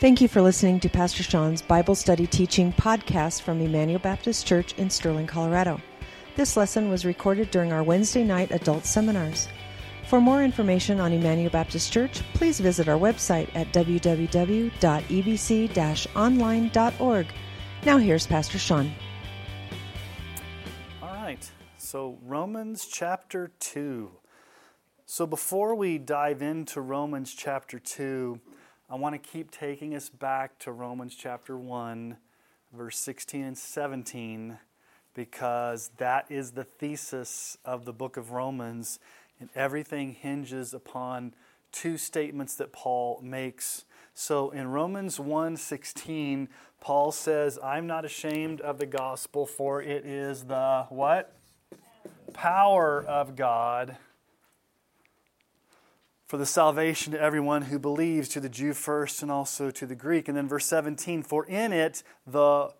Thank you for listening to Pastor Sean's Bible Study Teaching podcast from Emmanuel Baptist Church in Sterling, Colorado. This lesson was recorded during our Wednesday night adult seminars. For more information on Emmanuel Baptist Church, please visit our website at www.ebc online.org. Now, here's Pastor Sean. All right, so Romans chapter 2. So before we dive into Romans chapter 2, I want to keep taking us back to Romans chapter 1, verse 16 and 17, because that is the thesis of the book of Romans, and everything hinges upon two statements that Paul makes. So in Romans 1:16, Paul says, "I'm not ashamed of the gospel, for it is the what? Power of God for the salvation to everyone who believes, to the Jew first and also to the Greek. And then verse 17, for in it the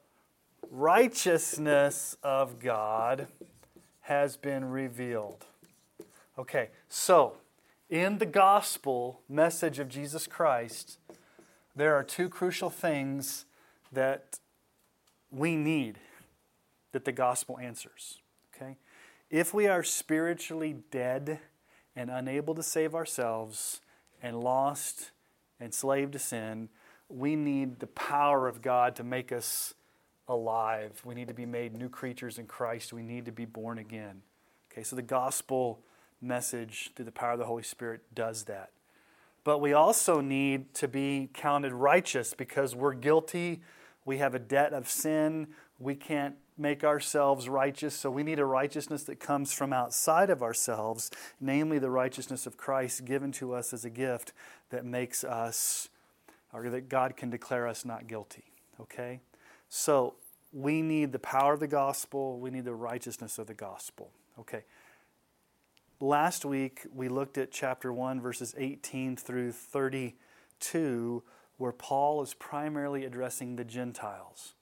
righteousness of God has been revealed. Okay, so in the gospel message of Jesus Christ, there are two crucial things that we need that the gospel answers. Okay? If we are spiritually dead, and unable to save ourselves and lost and slave to sin, we need the power of God to make us alive. We need to be made new creatures in Christ. We need to be born again. Okay, so the gospel message through the power of the Holy Spirit does that. But we also need to be counted righteous because we're guilty. We have a debt of sin. We can't make ourselves righteous, so we need a righteousness that comes from outside of ourselves, namely the righteousness of Christ given to us as a gift that makes us, or that God can declare us not guilty. Okay? So we need the power of the gospel, we need the righteousness of the gospel. Okay. Last week we looked at chapter 1, verses 18 through 32, where Paul is primarily addressing the Gentiles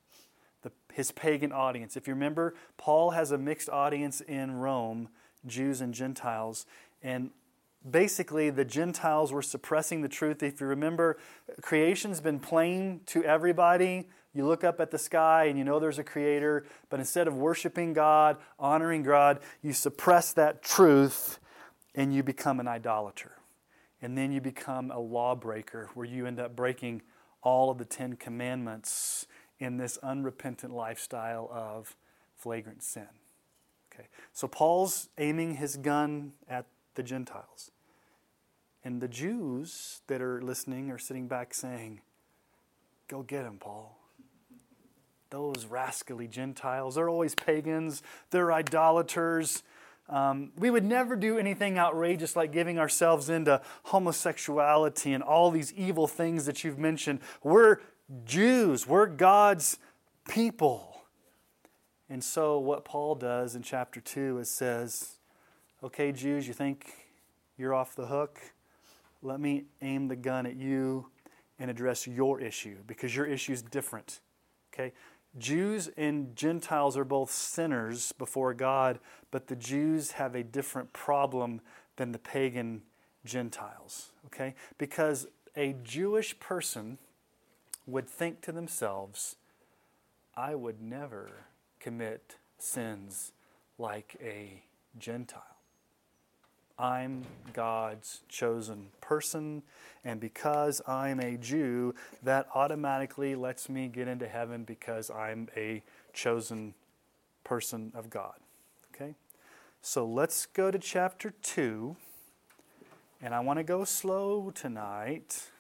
the, his pagan audience. If you remember, Paul has a mixed audience in Rome, Jews and Gentiles, and basically the Gentiles were suppressing the truth. If you remember, creation's been plain to everybody. You look up at the sky and you know there's a creator, but instead of worshiping God, honoring God, you suppress that truth and you become an idolater. And then you become a lawbreaker where you end up breaking all of the Ten Commandments in this unrepentant lifestyle of flagrant sin. Okay. So Paul's aiming his gun at the Gentiles. And the Jews that are listening are sitting back saying, Go get him, Paul. Those rascally Gentiles, they're always pagans, they're idolaters. Um, we would never do anything outrageous like giving ourselves into homosexuality and all these evil things that you've mentioned. We're Jews, we're God's people. And so, what Paul does in chapter 2 is says, Okay, Jews, you think you're off the hook? Let me aim the gun at you and address your issue because your issue is different. Okay? Jews and Gentiles are both sinners before God, but the Jews have a different problem than the pagan Gentiles. Okay? Because a Jewish person would think to themselves, I would never commit sins like a Gentile. I'm God's chosen person, and because I'm a Jew, that automatically lets me get into heaven because I'm a chosen person of God. Okay? So let's go to chapter 2, and I want to go slow tonight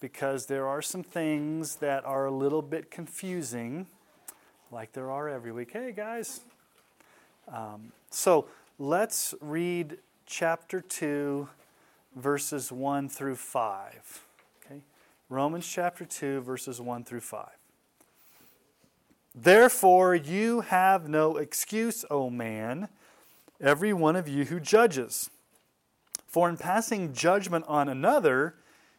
because there are some things that are a little bit confusing, like there are every week. Hey, guys. Um, so let's read chapter 2, verses 1 through 5. Okay? Romans chapter 2, verses 1 through 5. Therefore, you have no excuse, O man, every one of you who judges. For in passing judgment on another,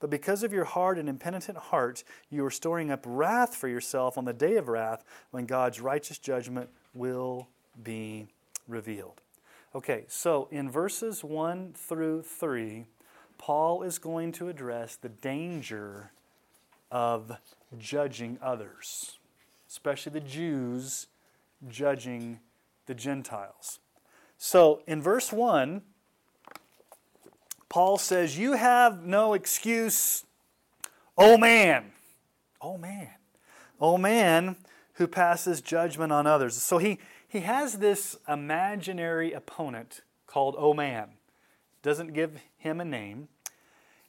But because of your hard and impenitent heart, you are storing up wrath for yourself on the day of wrath when God's righteous judgment will be revealed. Okay, so in verses 1 through 3, Paul is going to address the danger of judging others, especially the Jews judging the Gentiles. So in verse 1, Paul says, You have no excuse, oh man. Oh man. Oh man who passes judgment on others. So he, he has this imaginary opponent called Oh man. Doesn't give him a name.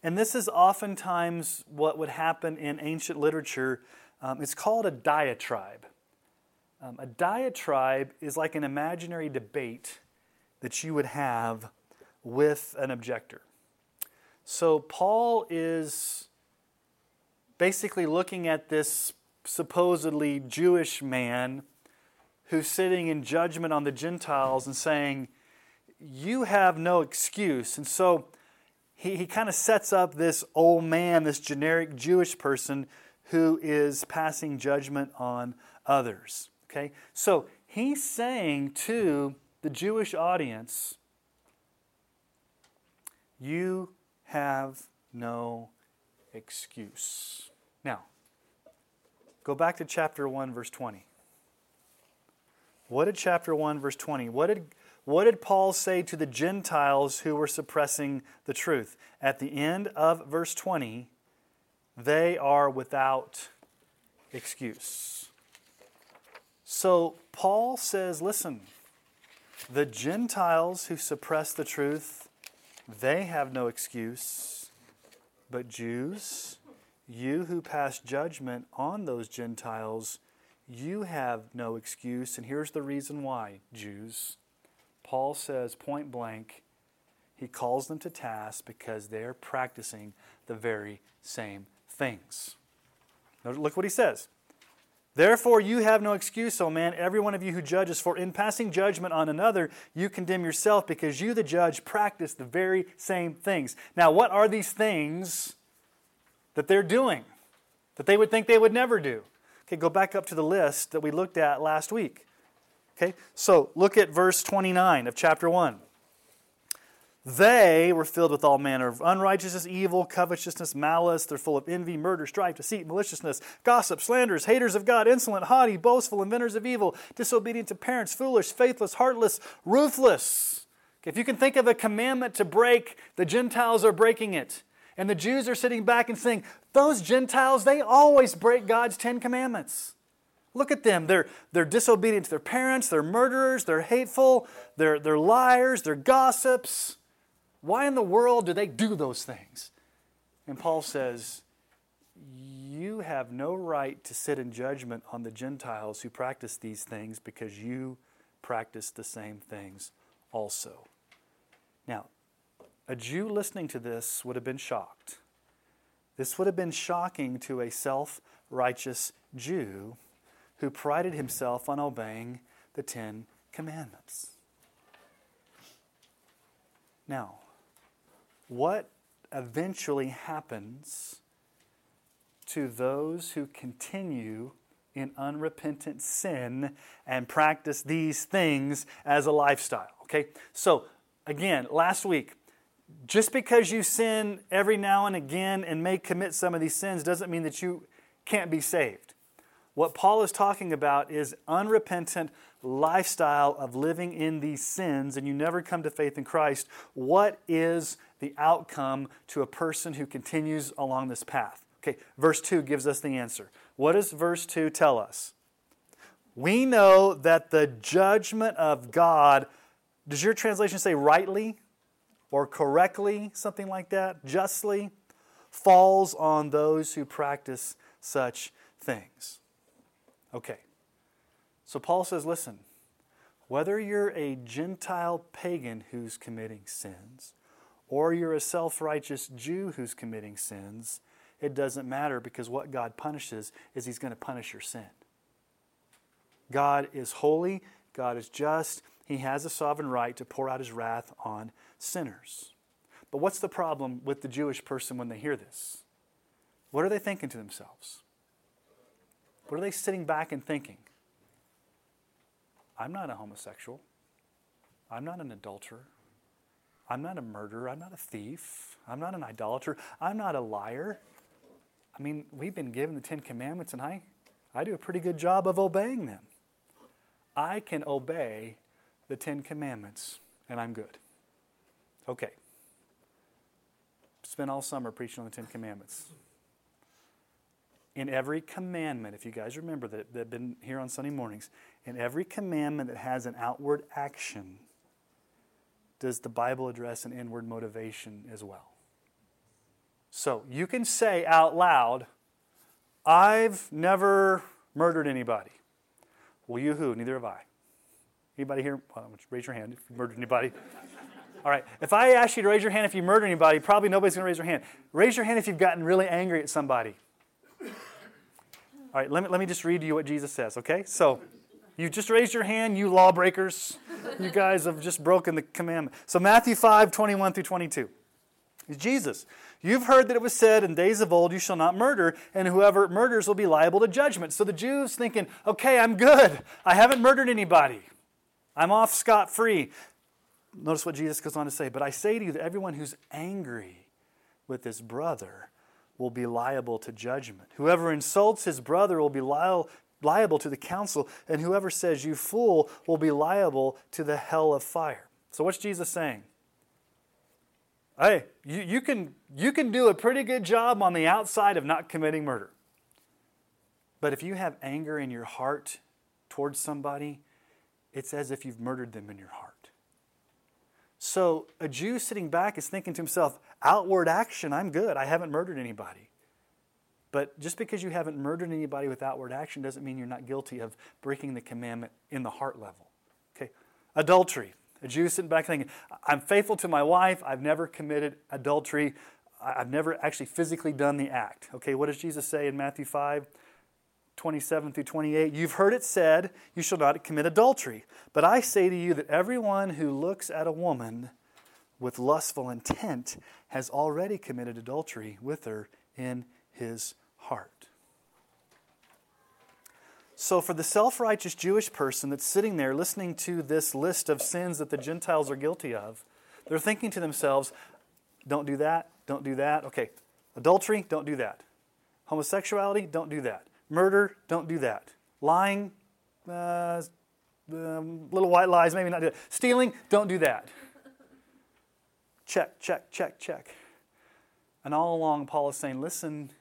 And this is oftentimes what would happen in ancient literature. Um, it's called a diatribe. Um, a diatribe is like an imaginary debate that you would have with an objector. So Paul is basically looking at this supposedly Jewish man who's sitting in judgment on the Gentiles and saying, You have no excuse. And so he, he kind of sets up this old man, this generic Jewish person who is passing judgment on others. Okay? So he's saying to the Jewish audience, You have no excuse. Now, go back to chapter 1, verse 20. What did chapter 1, verse 20? What did, what did Paul say to the Gentiles who were suppressing the truth? At the end of verse 20, they are without excuse. So Paul says, listen, the Gentiles who suppress the truth, they have no excuse. But Jews, you who pass judgment on those Gentiles, you have no excuse. And here's the reason why, Jews. Paul says point blank, he calls them to task because they're practicing the very same things. Look what he says. Therefore, you have no excuse, O man, every one of you who judges, for in passing judgment on another, you condemn yourself, because you, the judge, practice the very same things. Now, what are these things that they're doing that they would think they would never do? Okay, go back up to the list that we looked at last week. Okay, so look at verse 29 of chapter 1. They were filled with all manner of unrighteousness, evil, covetousness, malice. They're full of envy, murder, strife, deceit, maliciousness, gossip, slanders, haters of God, insolent, haughty, boastful, inventors of evil, disobedient to parents, foolish, faithless, heartless, ruthless. If you can think of a commandment to break, the Gentiles are breaking it. And the Jews are sitting back and saying, Those Gentiles, they always break God's Ten Commandments. Look at them. They're, they're disobedient to their parents, they're murderers, they're hateful, they're, they're liars, they're gossips. Why in the world do they do those things? And Paul says, You have no right to sit in judgment on the Gentiles who practice these things because you practice the same things also. Now, a Jew listening to this would have been shocked. This would have been shocking to a self righteous Jew who prided himself on obeying the Ten Commandments. Now, what eventually happens to those who continue in unrepentant sin and practice these things as a lifestyle. Okay? So, again, last week, just because you sin every now and again and may commit some of these sins doesn't mean that you can't be saved. What Paul is talking about is unrepentant lifestyle of living in these sins and you never come to faith in Christ. What is the outcome to a person who continues along this path? Okay, verse 2 gives us the answer. What does verse 2 tell us? We know that the judgment of God, does your translation say rightly or correctly, something like that, justly, falls on those who practice such things? Okay. So Paul says, listen, whether you're a Gentile pagan who's committing sins, or you're a self righteous Jew who's committing sins, it doesn't matter because what God punishes is He's going to punish your sin. God is holy, God is just, He has a sovereign right to pour out His wrath on sinners. But what's the problem with the Jewish person when they hear this? What are they thinking to themselves? What are they sitting back and thinking? I'm not a homosexual. I'm not an adulterer. I'm not a murderer. I'm not a thief. I'm not an idolater. I'm not a liar. I mean, we've been given the Ten Commandments, and I, I do a pretty good job of obeying them. I can obey the Ten Commandments, and I'm good. Okay. Spent all summer preaching on the Ten Commandments. In every commandment, if you guys remember that, that have been here on Sunday mornings, in every commandment that has an outward action, does the Bible address an inward motivation as well? So you can say out loud, I've never murdered anybody. Well, you who? Neither have I. Anybody here? Well, raise your hand if you murdered anybody. All right. If I ask you to raise your hand if you murdered anybody, probably nobody's going to raise their hand. Raise your hand if you've gotten really angry at somebody. All right, let me, let me just read to you what Jesus says, okay? So, you just raised your hand, you lawbreakers. You guys have just broken the commandment. So, Matthew 5 21 through 22. Jesus. You've heard that it was said in days of old, You shall not murder, and whoever murders will be liable to judgment. So the Jews thinking, Okay, I'm good. I haven't murdered anybody. I'm off scot free. Notice what Jesus goes on to say. But I say to you that everyone who's angry with his brother will be liable to judgment. Whoever insults his brother will be liable, liable to the council, and whoever says, You fool, will be liable to the hell of fire. So, what's Jesus saying? Hey, you, you, can, you can do a pretty good job on the outside of not committing murder. But if you have anger in your heart towards somebody, it's as if you've murdered them in your heart. So a Jew sitting back is thinking to himself, outward action, I'm good. I haven't murdered anybody. But just because you haven't murdered anybody with outward action doesn't mean you're not guilty of breaking the commandment in the heart level. Okay? Adultery. A Jew sitting back thinking, I'm faithful to my wife. I've never committed adultery. I've never actually physically done the act. Okay, what does Jesus say in Matthew 5? 27 through 28, you've heard it said, You shall not commit adultery. But I say to you that everyone who looks at a woman with lustful intent has already committed adultery with her in his heart. So, for the self righteous Jewish person that's sitting there listening to this list of sins that the Gentiles are guilty of, they're thinking to themselves, don't do that, don't do that. Okay, adultery, don't do that. Homosexuality, don't do that. Murder, don't do that. Lying, uh, um, little white lies, maybe not do it. Stealing, don't do that. check, check, check, check. And all along, Paul is saying, listen,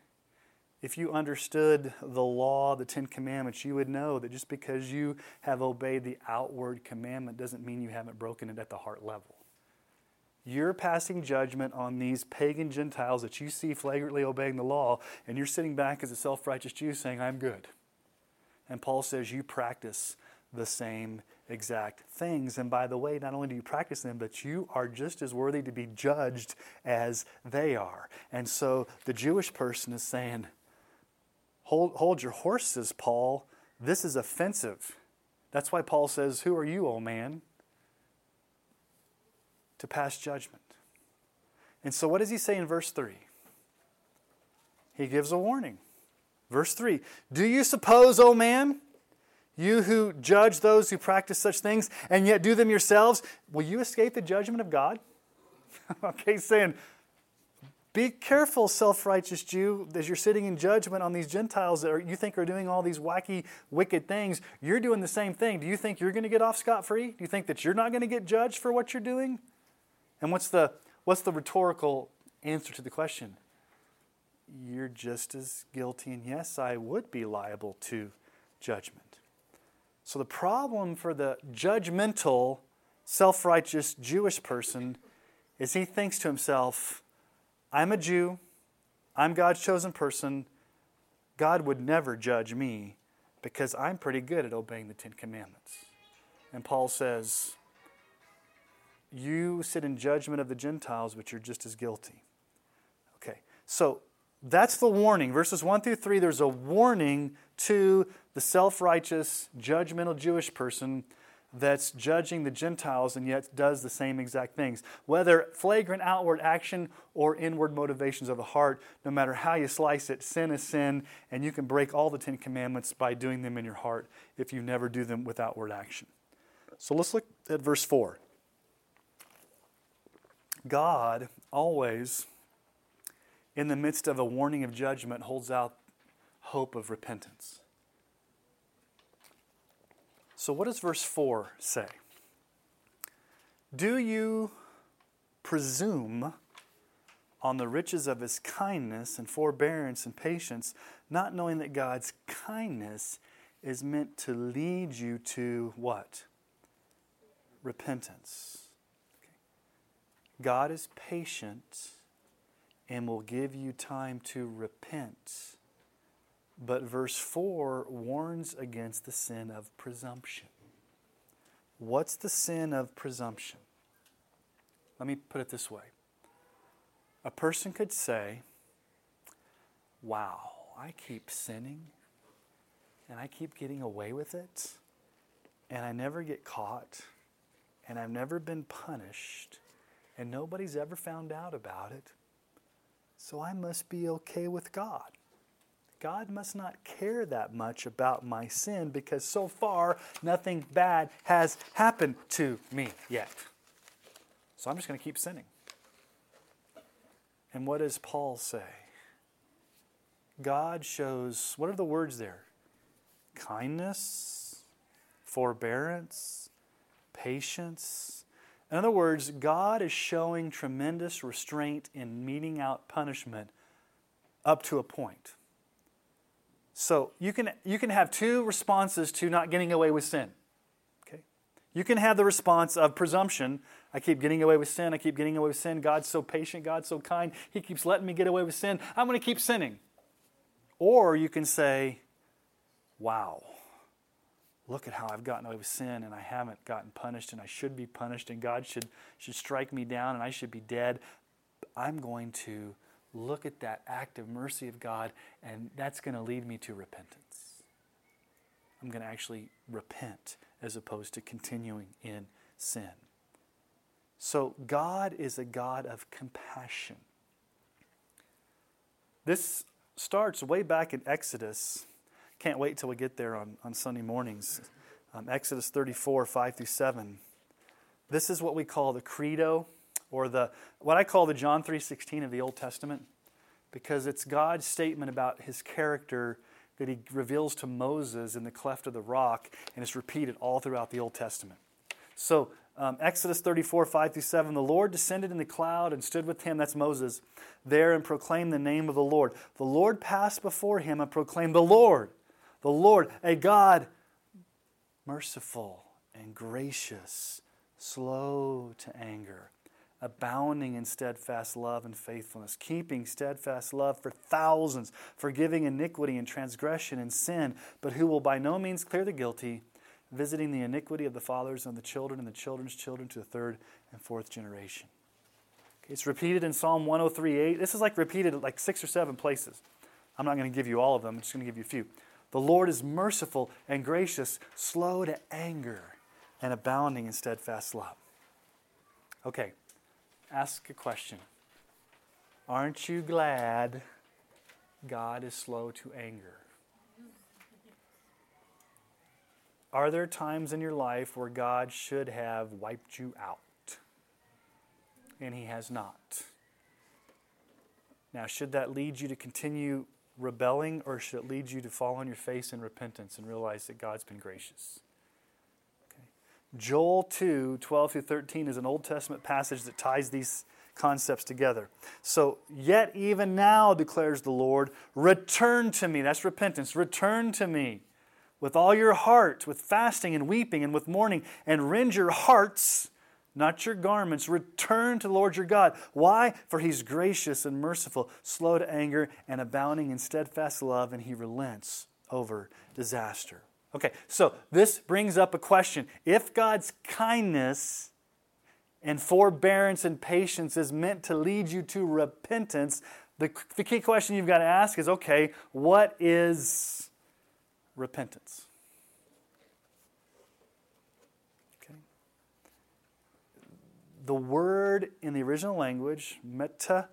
if you understood the law, the Ten Commandments, you would know that just because you have obeyed the outward commandment doesn't mean you haven't broken it at the heart level. You're passing judgment on these pagan Gentiles that you see flagrantly obeying the law, and you're sitting back as a self righteous Jew saying, I'm good. And Paul says, You practice the same exact things. And by the way, not only do you practice them, but you are just as worthy to be judged as they are. And so the Jewish person is saying, Hold, hold your horses, Paul. This is offensive. That's why Paul says, Who are you, O man? To pass judgment. And so, what does he say in verse 3? He gives a warning. Verse 3 Do you suppose, O man, you who judge those who practice such things and yet do them yourselves, will you escape the judgment of God? okay, saying, be careful, self righteous Jew, as you're sitting in judgment on these Gentiles that are, you think are doing all these wacky, wicked things. You're doing the same thing. Do you think you're going to get off scot free? Do you think that you're not going to get judged for what you're doing? And what's the, what's the rhetorical answer to the question? You're just as guilty, and yes, I would be liable to judgment. So the problem for the judgmental, self righteous Jewish person is he thinks to himself, I'm a Jew. I'm God's chosen person. God would never judge me because I'm pretty good at obeying the Ten Commandments. And Paul says, you sit in judgment of the Gentiles, but you're just as guilty. Okay, so that's the warning. Verses 1 through 3, there's a warning to the self righteous, judgmental Jewish person that's judging the Gentiles and yet does the same exact things. Whether flagrant outward action or inward motivations of the heart, no matter how you slice it, sin is sin, and you can break all the Ten Commandments by doing them in your heart if you never do them with outward action. So let's look at verse 4. God always, in the midst of a warning of judgment, holds out hope of repentance. So, what does verse 4 say? Do you presume on the riches of his kindness and forbearance and patience, not knowing that God's kindness is meant to lead you to what? Repentance. God is patient and will give you time to repent. But verse 4 warns against the sin of presumption. What's the sin of presumption? Let me put it this way a person could say, Wow, I keep sinning and I keep getting away with it and I never get caught and I've never been punished and nobody's ever found out about it. So I must be okay with God. God must not care that much about my sin because so far nothing bad has happened to me yet. So I'm just going to keep sinning. And what does Paul say? God shows, what are the words there? Kindness, forbearance, patience. In other words, God is showing tremendous restraint in meting out punishment up to a point. So you can, you can have two responses to not getting away with sin. Okay? You can have the response of presumption. I keep getting away with sin. I keep getting away with sin. God's so patient. God's so kind. He keeps letting me get away with sin. I'm going to keep sinning. Or you can say, wow, look at how I've gotten away with sin and I haven't gotten punished and I should be punished and God should, should strike me down and I should be dead. I'm going to look at that act of mercy of God, and that's going to lead me to repentance. I'm going to actually repent as opposed to continuing in sin. So, God is a God of compassion. This starts way back in Exodus. Can't wait till we get there on, on Sunday mornings. Um, Exodus 34, 5 through 7. This is what we call the credo or the what I call the John 3:16 of the Old Testament because it's God's statement about his character that he reveals to Moses in the cleft of the rock and it's repeated all throughout the Old Testament. So, um, Exodus 34, 5 through 7, the Lord descended in the cloud and stood with him, that's Moses, there and proclaimed the name of the Lord. The Lord passed before him and proclaimed, The Lord, the Lord, a God merciful and gracious, slow to anger abounding in steadfast love and faithfulness, keeping steadfast love for thousands, forgiving iniquity and transgression and sin, but who will by no means clear the guilty, visiting the iniquity of the fathers on the children and the children's children to the third and fourth generation. Okay, it's repeated in Psalm 103:8. This is like repeated like six or seven places. I'm not going to give you all of them, I'm just going to give you a few. The Lord is merciful and gracious, slow to anger, and abounding in steadfast love. Okay, ask a question. Aren't you glad God is slow to anger? Are there times in your life where God should have wiped you out? And He has not. Now, should that lead you to continue rebelling, or should it lead you to fall on your face in repentance and realize that God's been gracious? Joel 2 12 through 13 is an Old Testament passage that ties these concepts together. So, yet even now, declares the Lord, return to me. That's repentance. Return to me with all your heart, with fasting and weeping and with mourning, and rend your hearts, not your garments. Return to the Lord your God. Why? For he's gracious and merciful, slow to anger, and abounding in steadfast love, and he relents over disaster. Okay, so this brings up a question. If God's kindness And forbearance and patience is meant to lead you to repentance. The, the key question you've got to ask is okay, what is repentance? Okay. The word in the original language, metanoeo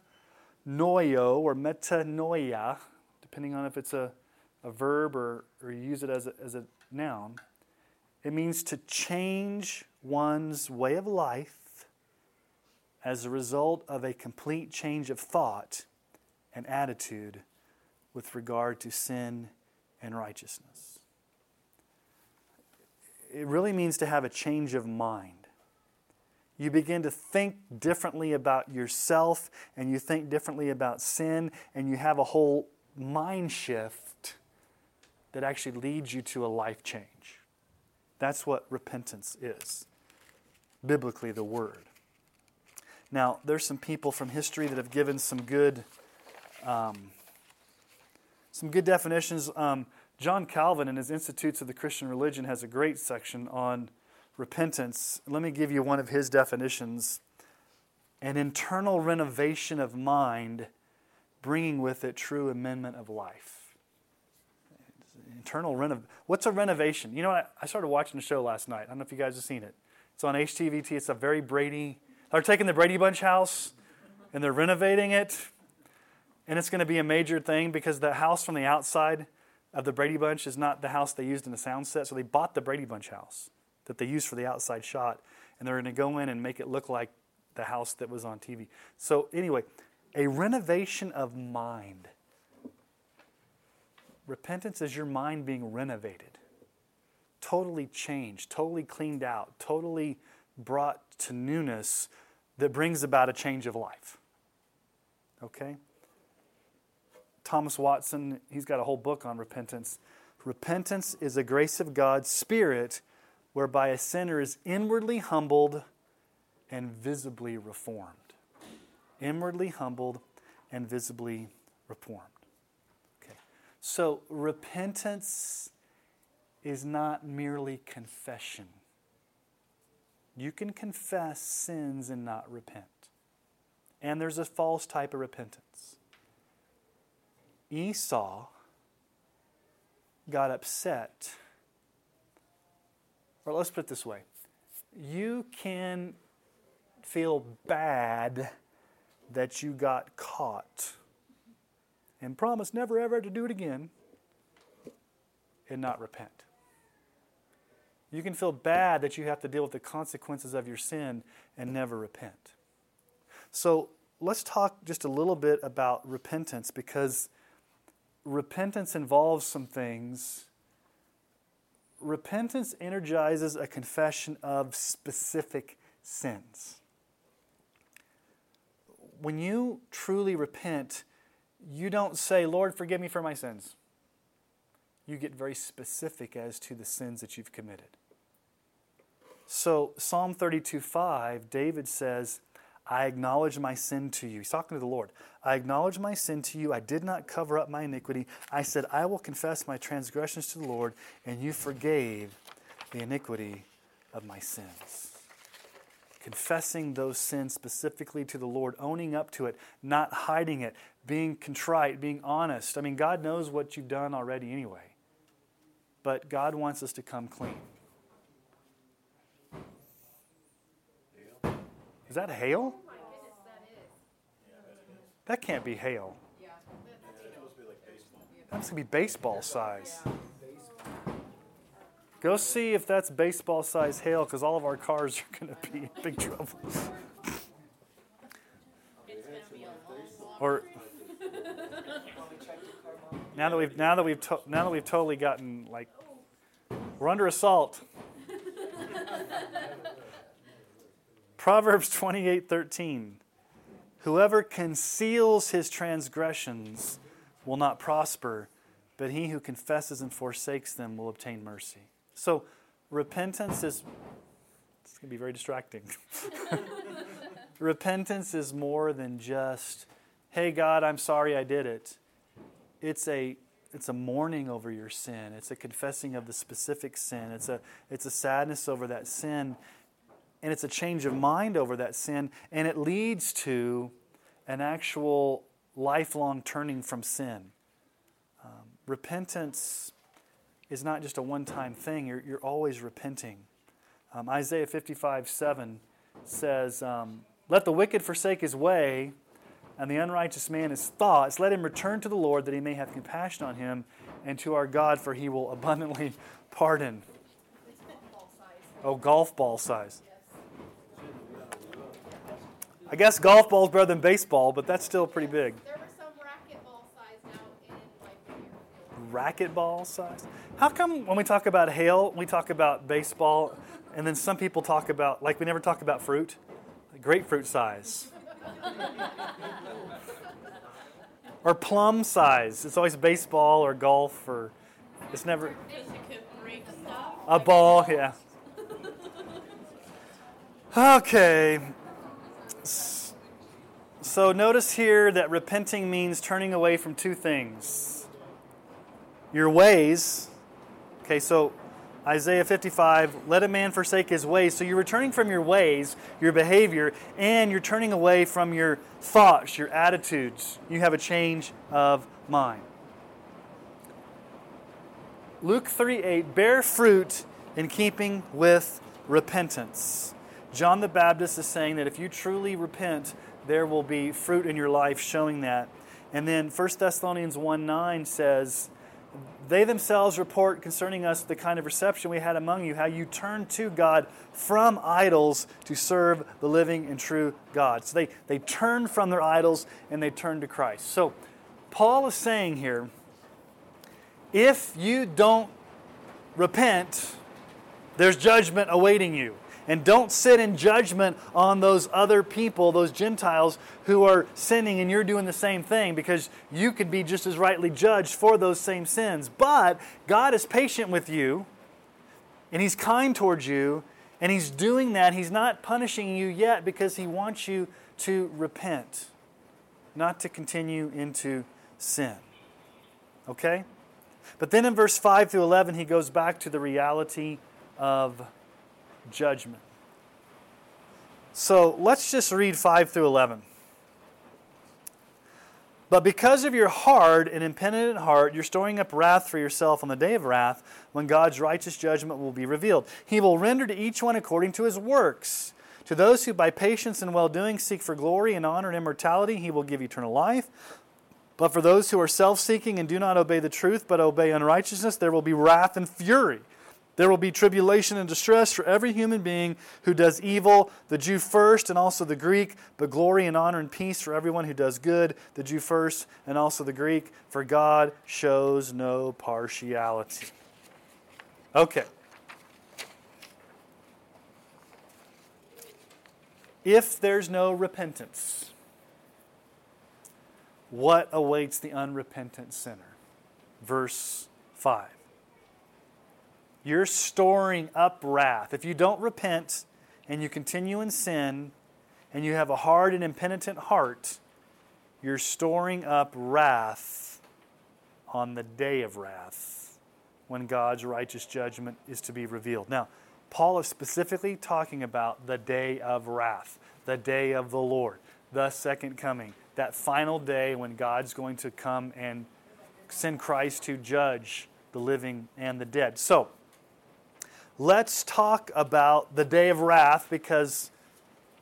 or metanoia, depending on if it's a, a verb or, or use it as a, as a noun, it means to change one's way of life as a result of a complete change of thought and attitude with regard to sin and righteousness. It really means to have a change of mind. You begin to think differently about yourself and you think differently about sin, and you have a whole mind shift that actually leads you to a life change. That's what repentance is, biblically, the word. Now, there's some people from history that have given some good, um, some good definitions. Um, John Calvin, in his Institutes of the Christian Religion, has a great section on repentance. Let me give you one of his definitions an internal renovation of mind, bringing with it true amendment of life internal renov. What's a renovation? You know, I, I started watching the show last night. I don't know if you guys have seen it. It's on HGTV. It's a very Brady. They're taking the Brady Bunch house and they're renovating it, and it's going to be a major thing because the house from the outside of the Brady Bunch is not the house they used in the sound set. So they bought the Brady Bunch house that they used for the outside shot, and they're going to go in and make it look like the house that was on TV. So anyway, a renovation of mind. Repentance is your mind being renovated, totally changed, totally cleaned out, totally brought to newness that brings about a change of life. Okay? Thomas Watson, he's got a whole book on repentance. Repentance is a grace of God's Spirit whereby a sinner is inwardly humbled and visibly reformed. Inwardly humbled and visibly reformed. So, repentance is not merely confession. You can confess sins and not repent. And there's a false type of repentance. Esau got upset. Or let's put it this way you can feel bad that you got caught and promise never ever to do it again and not repent. You can feel bad that you have to deal with the consequences of your sin and never repent. So let's talk just a little bit about repentance because repentance involves some things. Repentance energizes a confession of specific sins. When you truly repent, you don't say, Lord, forgive me for my sins. You get very specific as to the sins that you've committed. So, Psalm 32 5, David says, I acknowledge my sin to you. He's talking to the Lord. I acknowledge my sin to you. I did not cover up my iniquity. I said, I will confess my transgressions to the Lord, and you forgave the iniquity of my sins confessing those sins specifically to the Lord, owning up to it, not hiding it, being contrite, being honest. I mean, God knows what you've done already anyway. But God wants us to come clean. Is that hail? That can't be hail. That's going to be baseball size. Go see if that's baseball size hail because all of our cars are going to be in big trouble. or now that we've now that we've to, now that we've totally gotten like we're under assault. Proverbs 28:13 Whoever conceals his transgressions will not prosper, but he who confesses and forsakes them will obtain mercy. So repentance is it's going to be very distracting. repentance is more than just, "Hey God, I'm sorry I did it." It's a it's a mourning over your sin. It's a confessing of the specific sin. It's a it's a sadness over that sin. and it's a change of mind over that sin, and it leads to an actual lifelong turning from sin. Um, repentance is not just a one time thing, you're, you're always repenting. Um, Isaiah 55 7 says, um, Let the wicked forsake his way, and the unrighteous man his thoughts. Let him return to the Lord that he may have compassion on him, and to our God, for he will abundantly pardon. Oh, golf ball size. I guess golf ball is better than baseball, but that's still pretty big. There were some racquetball size out in like Racquetball size? How come when we talk about hail, we talk about baseball, and then some people talk about, like we never talk about fruit? Grapefruit size. or plum size. It's always baseball or golf or it's never a ball, yeah. Okay. So notice here that repenting means turning away from two things. Your ways. Okay, so Isaiah 55, let a man forsake his ways. So you're returning from your ways, your behavior, and you're turning away from your thoughts, your attitudes. You have a change of mind. Luke 3 8, bear fruit in keeping with repentance. John the Baptist is saying that if you truly repent, there will be fruit in your life showing that. And then 1 Thessalonians 1 9 says, They themselves report concerning us the kind of reception we had among you, how you turned to God from idols to serve the living and true God. So they, they turned from their idols and they turned to Christ. So Paul is saying here, if you don't repent, there's judgment awaiting you. And don't sit in judgment on those other people, those Gentiles who are sinning, and you're doing the same thing because you could be just as rightly judged for those same sins. But God is patient with you, and He's kind towards you, and He's doing that. He's not punishing you yet because He wants you to repent, not to continue into sin. Okay? But then in verse 5 through 11, he goes back to the reality of judgment. So let's just read 5 through 11. But because of your hard and impenitent heart, you're storing up wrath for yourself on the day of wrath, when God's righteous judgment will be revealed. He will render to each one according to his works. To those who by patience and well doing seek for glory and honor and immortality, he will give eternal life. But for those who are self seeking and do not obey the truth, but obey unrighteousness, there will be wrath and fury. There will be tribulation and distress for every human being who does evil, the Jew first and also the Greek, but glory and honor and peace for everyone who does good, the Jew first and also the Greek, for God shows no partiality. Okay. If there's no repentance, what awaits the unrepentant sinner? Verse 5. You're storing up wrath. If you don't repent and you continue in sin and you have a hard and impenitent heart, you're storing up wrath on the day of wrath when God's righteous judgment is to be revealed. Now, Paul is specifically talking about the day of wrath, the day of the Lord, the second coming, that final day when God's going to come and send Christ to judge the living and the dead. So, let's talk about the day of wrath because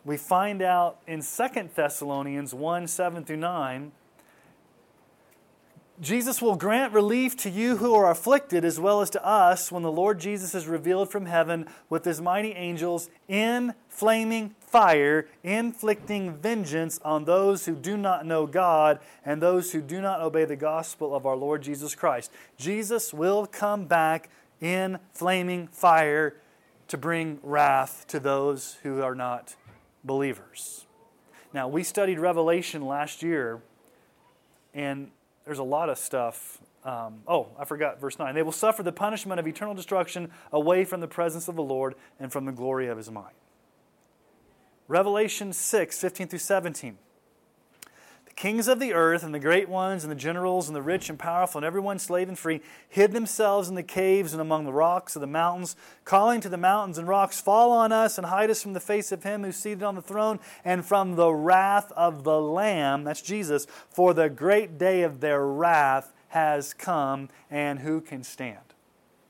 we find out in 2 Thessalonians 1 7 through 9 Jesus will grant relief to you who are afflicted as well as to us when the Lord Jesus is revealed from heaven with his mighty angels in flaming fire, inflicting vengeance on those who do not know God and those who do not obey the gospel of our Lord Jesus Christ. Jesus will come back in flaming fire to bring wrath to those who are not believers. Now, we studied Revelation last year, and there's a lot of stuff. Um, oh, I forgot verse 9. They will suffer the punishment of eternal destruction away from the presence of the Lord and from the glory of his might. Revelation 6, 15 through 17. Kings of the earth and the great ones and the generals and the rich and powerful and everyone slave and free hid themselves in the caves and among the rocks of the mountains, calling to the mountains and rocks, Fall on us and hide us from the face of him who's seated on the throne and from the wrath of the Lamb, that's Jesus, for the great day of their wrath has come, and who can stand?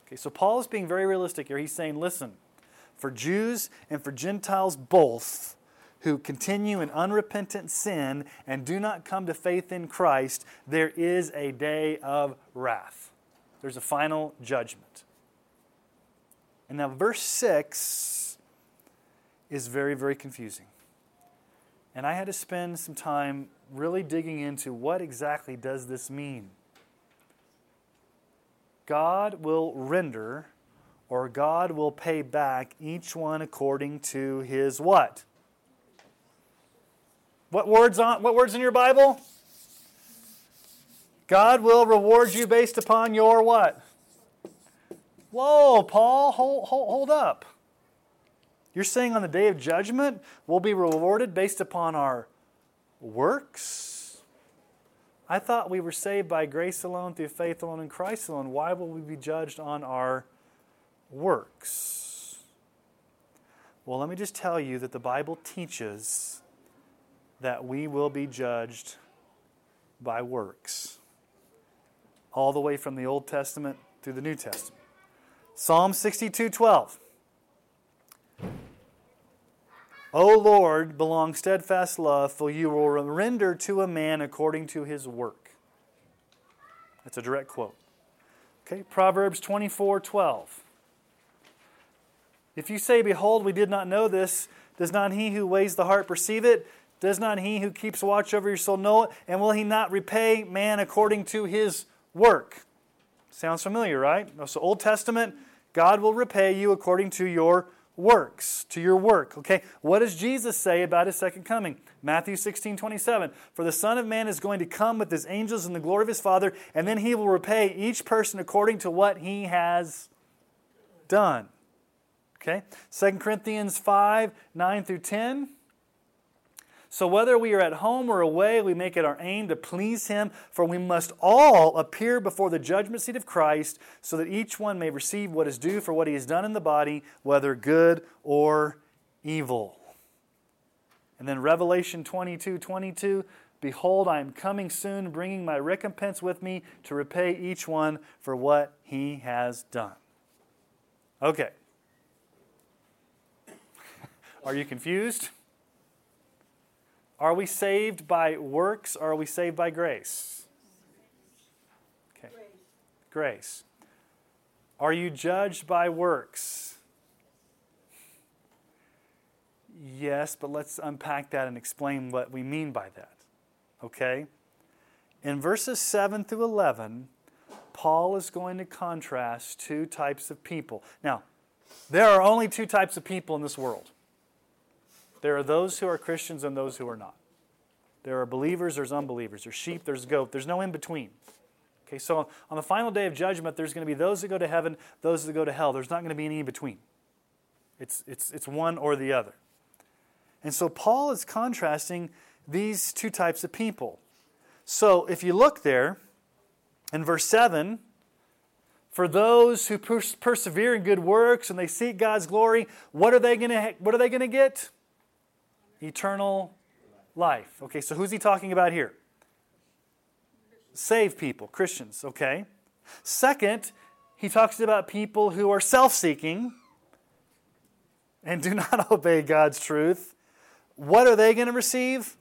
Okay, so Paul is being very realistic here. He's saying, listen, for Jews and for Gentiles both, who continue in unrepentant sin and do not come to faith in Christ, there is a day of wrath. There's a final judgment. And now, verse 6 is very, very confusing. And I had to spend some time really digging into what exactly does this mean. God will render or God will pay back each one according to his what? What words on what words in your Bible? God will reward you based upon your what? Whoa, Paul, hold, hold, hold up. You're saying on the day of judgment, we'll be rewarded based upon our works? I thought we were saved by grace alone, through faith alone, in Christ alone. Why will we be judged on our works? Well, let me just tell you that the Bible teaches that we will be judged by works, all the way from the Old Testament through the New Testament. Psalm 62 12. O Lord, belong steadfast love, for you will render to a man according to his work. That's a direct quote. Okay, Proverbs 24 12. If you say, Behold, we did not know this, does not he who weighs the heart perceive it? Does not he who keeps watch over your soul know it? And will he not repay man according to his work? Sounds familiar, right? So, Old Testament, God will repay you according to your works, to your work. Okay, what does Jesus say about his second coming? Matthew 16, 27. For the Son of Man is going to come with his angels in the glory of his Father, and then he will repay each person according to what he has done. Okay, 2 Corinthians 5, 9 through 10. So, whether we are at home or away, we make it our aim to please Him, for we must all appear before the judgment seat of Christ, so that each one may receive what is due for what he has done in the body, whether good or evil. And then Revelation 22 22 Behold, I am coming soon, bringing my recompense with me to repay each one for what he has done. Okay. Are you confused? Are we saved by works or are we saved by grace? Okay. Grace. Are you judged by works? Yes, but let's unpack that and explain what we mean by that. Okay? In verses 7 through 11, Paul is going to contrast two types of people. Now, there are only two types of people in this world there are those who are Christians and those who are not. There are believers, there's unbelievers. There's sheep, there's goat. There's no in between. Okay, so on the final day of judgment, there's going to be those that go to heaven, those that go to hell. There's not going to be any in between. It's, it's, it's one or the other. And so Paul is contrasting these two types of people. So if you look there in verse 7, for those who pers- persevere in good works and they seek God's glory, what are they going to what are they going to get? Eternal life. Okay, so who's he talking about here? Save people, Christians, okay? Second, he talks about people who are self seeking and do not obey God's truth. What are they going to receive?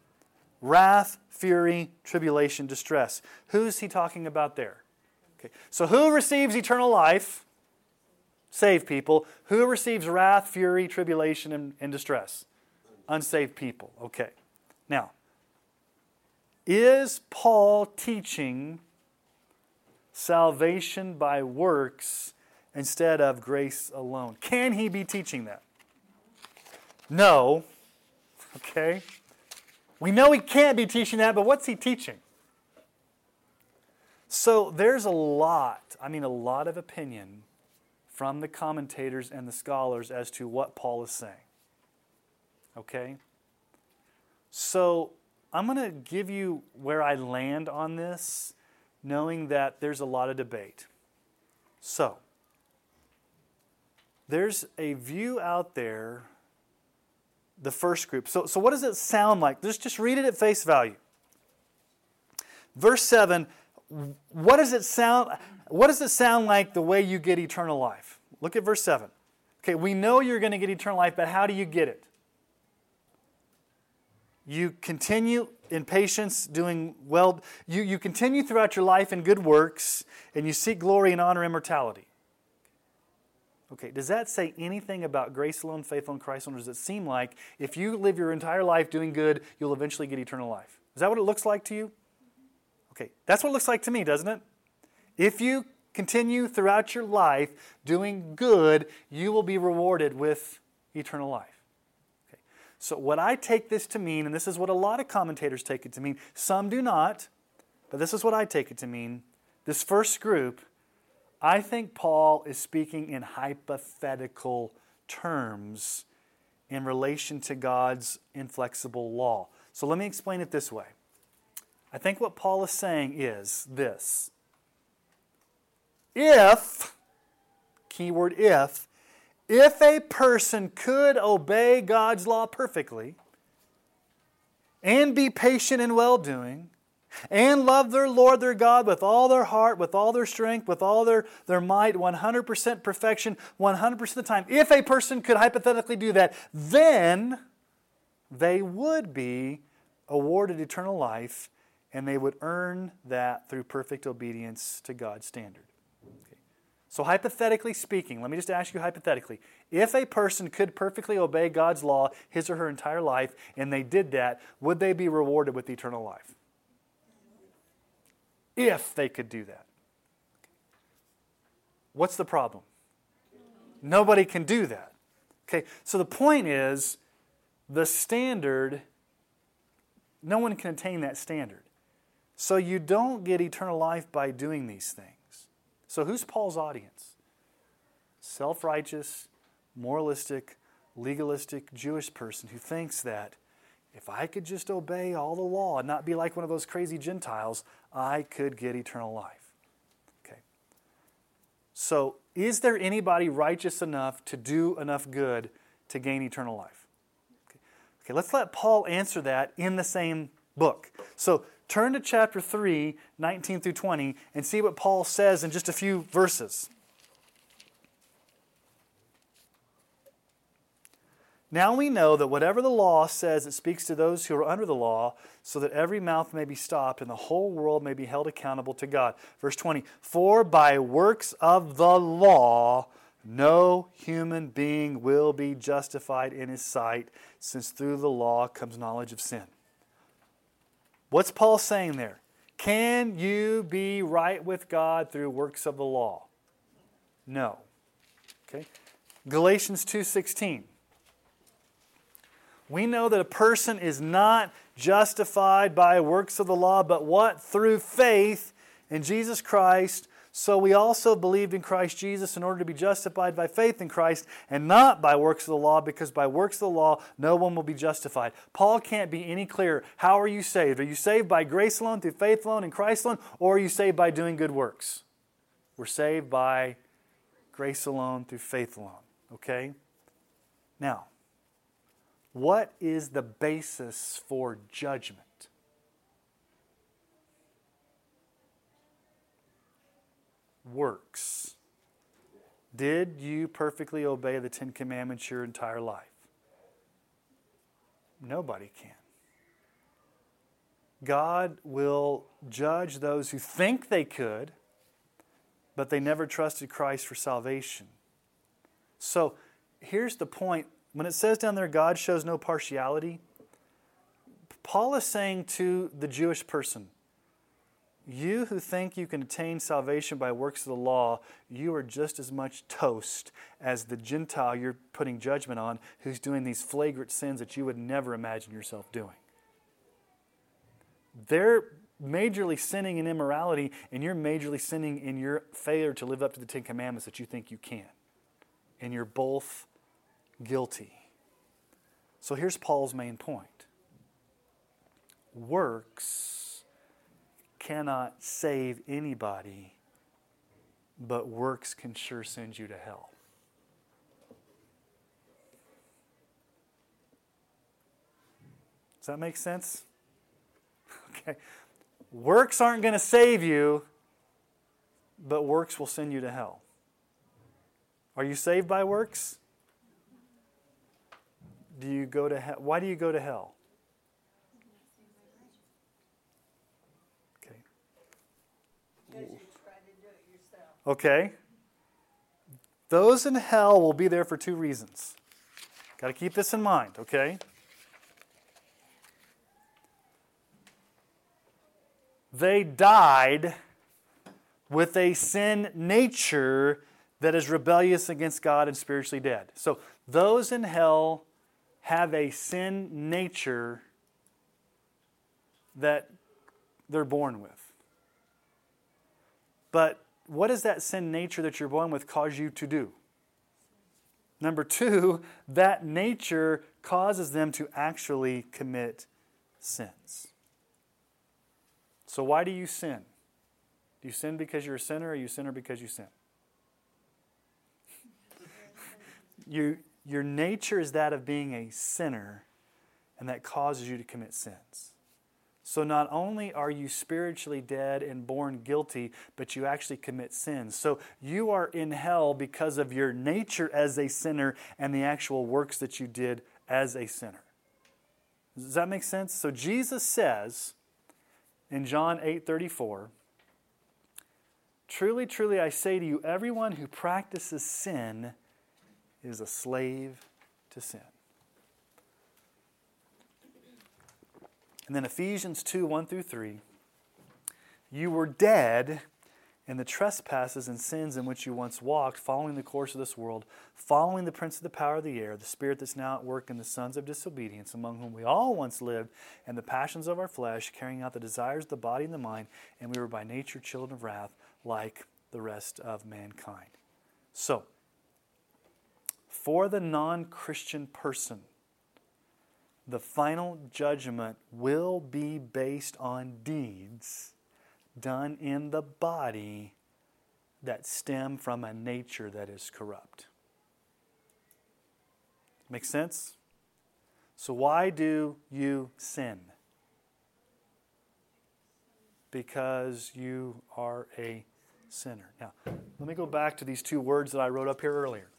Wrath, fury, tribulation, distress. Who's he talking about there? Okay. So, who receives eternal life? Save people. Who receives wrath, fury, tribulation, and, and distress? Unsaved people. Okay. Now, is Paul teaching salvation by works instead of grace alone? Can he be teaching that? No. Okay. We know he can't be teaching that, but what's he teaching? So there's a lot, I mean, a lot of opinion from the commentators and the scholars as to what Paul is saying. Okay? So I'm going to give you where I land on this, knowing that there's a lot of debate. So, there's a view out there, the first group. So, so what does it sound like? Just, just read it at face value. Verse 7, what does it sound what does it sound like the way you get eternal life? Look at verse 7. Okay, we know you're going to get eternal life, but how do you get it? You continue in patience, doing well. You, you continue throughout your life in good works, and you seek glory and honor immortality. Okay, does that say anything about grace alone, faith alone, Christ alone? Or does it seem like if you live your entire life doing good, you'll eventually get eternal life? Is that what it looks like to you? Okay, that's what it looks like to me, doesn't it? If you continue throughout your life doing good, you will be rewarded with eternal life. So, what I take this to mean, and this is what a lot of commentators take it to mean, some do not, but this is what I take it to mean. This first group I think Paul is speaking in hypothetical terms in relation to God's inflexible law. So let me explain it this way. I think what Paul is saying is this if, keyword if, if a person could obey God's law perfectly and be patient in well doing, and love their Lord their God with all their heart, with all their strength, with all their, their might, 100% perfection, 100% of the time. If a person could hypothetically do that, then they would be awarded eternal life and they would earn that through perfect obedience to God's standard. So, hypothetically speaking, let me just ask you hypothetically if a person could perfectly obey God's law his or her entire life and they did that, would they be rewarded with eternal life? if they could do that. What's the problem? Nobody can do that. Okay, so the point is the standard, no one can attain that standard. So you don't get eternal life by doing these things. So who's Paul's audience? Self righteous, moralistic, legalistic Jewish person who thinks that if I could just obey all the law and not be like one of those crazy Gentiles, I could get eternal life. Okay. So, is there anybody righteous enough to do enough good to gain eternal life? Okay, okay let's let Paul answer that in the same book. So, turn to chapter 3, 19 through 20, and see what Paul says in just a few verses. Now we know that whatever the law says, it speaks to those who are under the law, so that every mouth may be stopped and the whole world may be held accountable to God. Verse 20 For by works of the law, no human being will be justified in his sight, since through the law comes knowledge of sin. What's Paul saying there? Can you be right with God through works of the law? No. Okay? Galatians 2:16 we know that a person is not justified by works of the law, but what? Through faith in Jesus Christ. So we also believed in Christ Jesus in order to be justified by faith in Christ and not by works of the law, because by works of the law, no one will be justified. Paul can't be any clearer. How are you saved? Are you saved by grace alone, through faith alone, in Christ alone, or are you saved by doing good works? We're saved by grace alone, through faith alone. Okay? Now, what is the basis for judgment? Works. Did you perfectly obey the Ten Commandments your entire life? Nobody can. God will judge those who think they could, but they never trusted Christ for salvation. So here's the point when it says down there, God shows no partiality, Paul is saying to the Jewish person, you who think you can attain salvation by works of the law, you are just as much toast as the Gentile you're putting judgment on who's doing these flagrant sins that you would never imagine yourself doing. They're majorly sinning in immorality, and you're majorly sinning in your failure to live up to the Ten Commandments that you think you can. And you're both guilty. So here's Paul's main point works cannot save anybody, but works can sure send you to hell. Does that make sense? Okay. Works aren't going to save you, but works will send you to hell. Are you saved by works? Do you go to hell? Why do you go to hell? Okay. Those in hell will be there for two reasons. Got to keep this in mind, okay? They died with a sin nature that is rebellious against God and spiritually dead. So those in hell have a sin nature that they're born with. But what does that sin nature that you're born with cause you to do? Number two, that nature causes them to actually commit sins. So, why do you sin? Do you sin because you're a sinner, or you sinner because you sin? you, your nature is that of being a sinner, and that causes you to commit sins. So not only are you spiritually dead and born guilty, but you actually commit sins. So you are in hell because of your nature as a sinner and the actual works that you did as a sinner. Does that make sense? So Jesus says in John 8:34, "Truly, truly I say to you, everyone who practices sin is a slave to sin." And then Ephesians 2 1 through 3. You were dead in the trespasses and sins in which you once walked, following the course of this world, following the prince of the power of the air, the spirit that's now at work in the sons of disobedience, among whom we all once lived, and the passions of our flesh, carrying out the desires of the body and the mind, and we were by nature children of wrath, like the rest of mankind. So, for the non Christian person, the final judgment will be based on deeds done in the body that stem from a nature that is corrupt. Make sense? So, why do you sin? Because you are a sinner. Now, let me go back to these two words that I wrote up here earlier.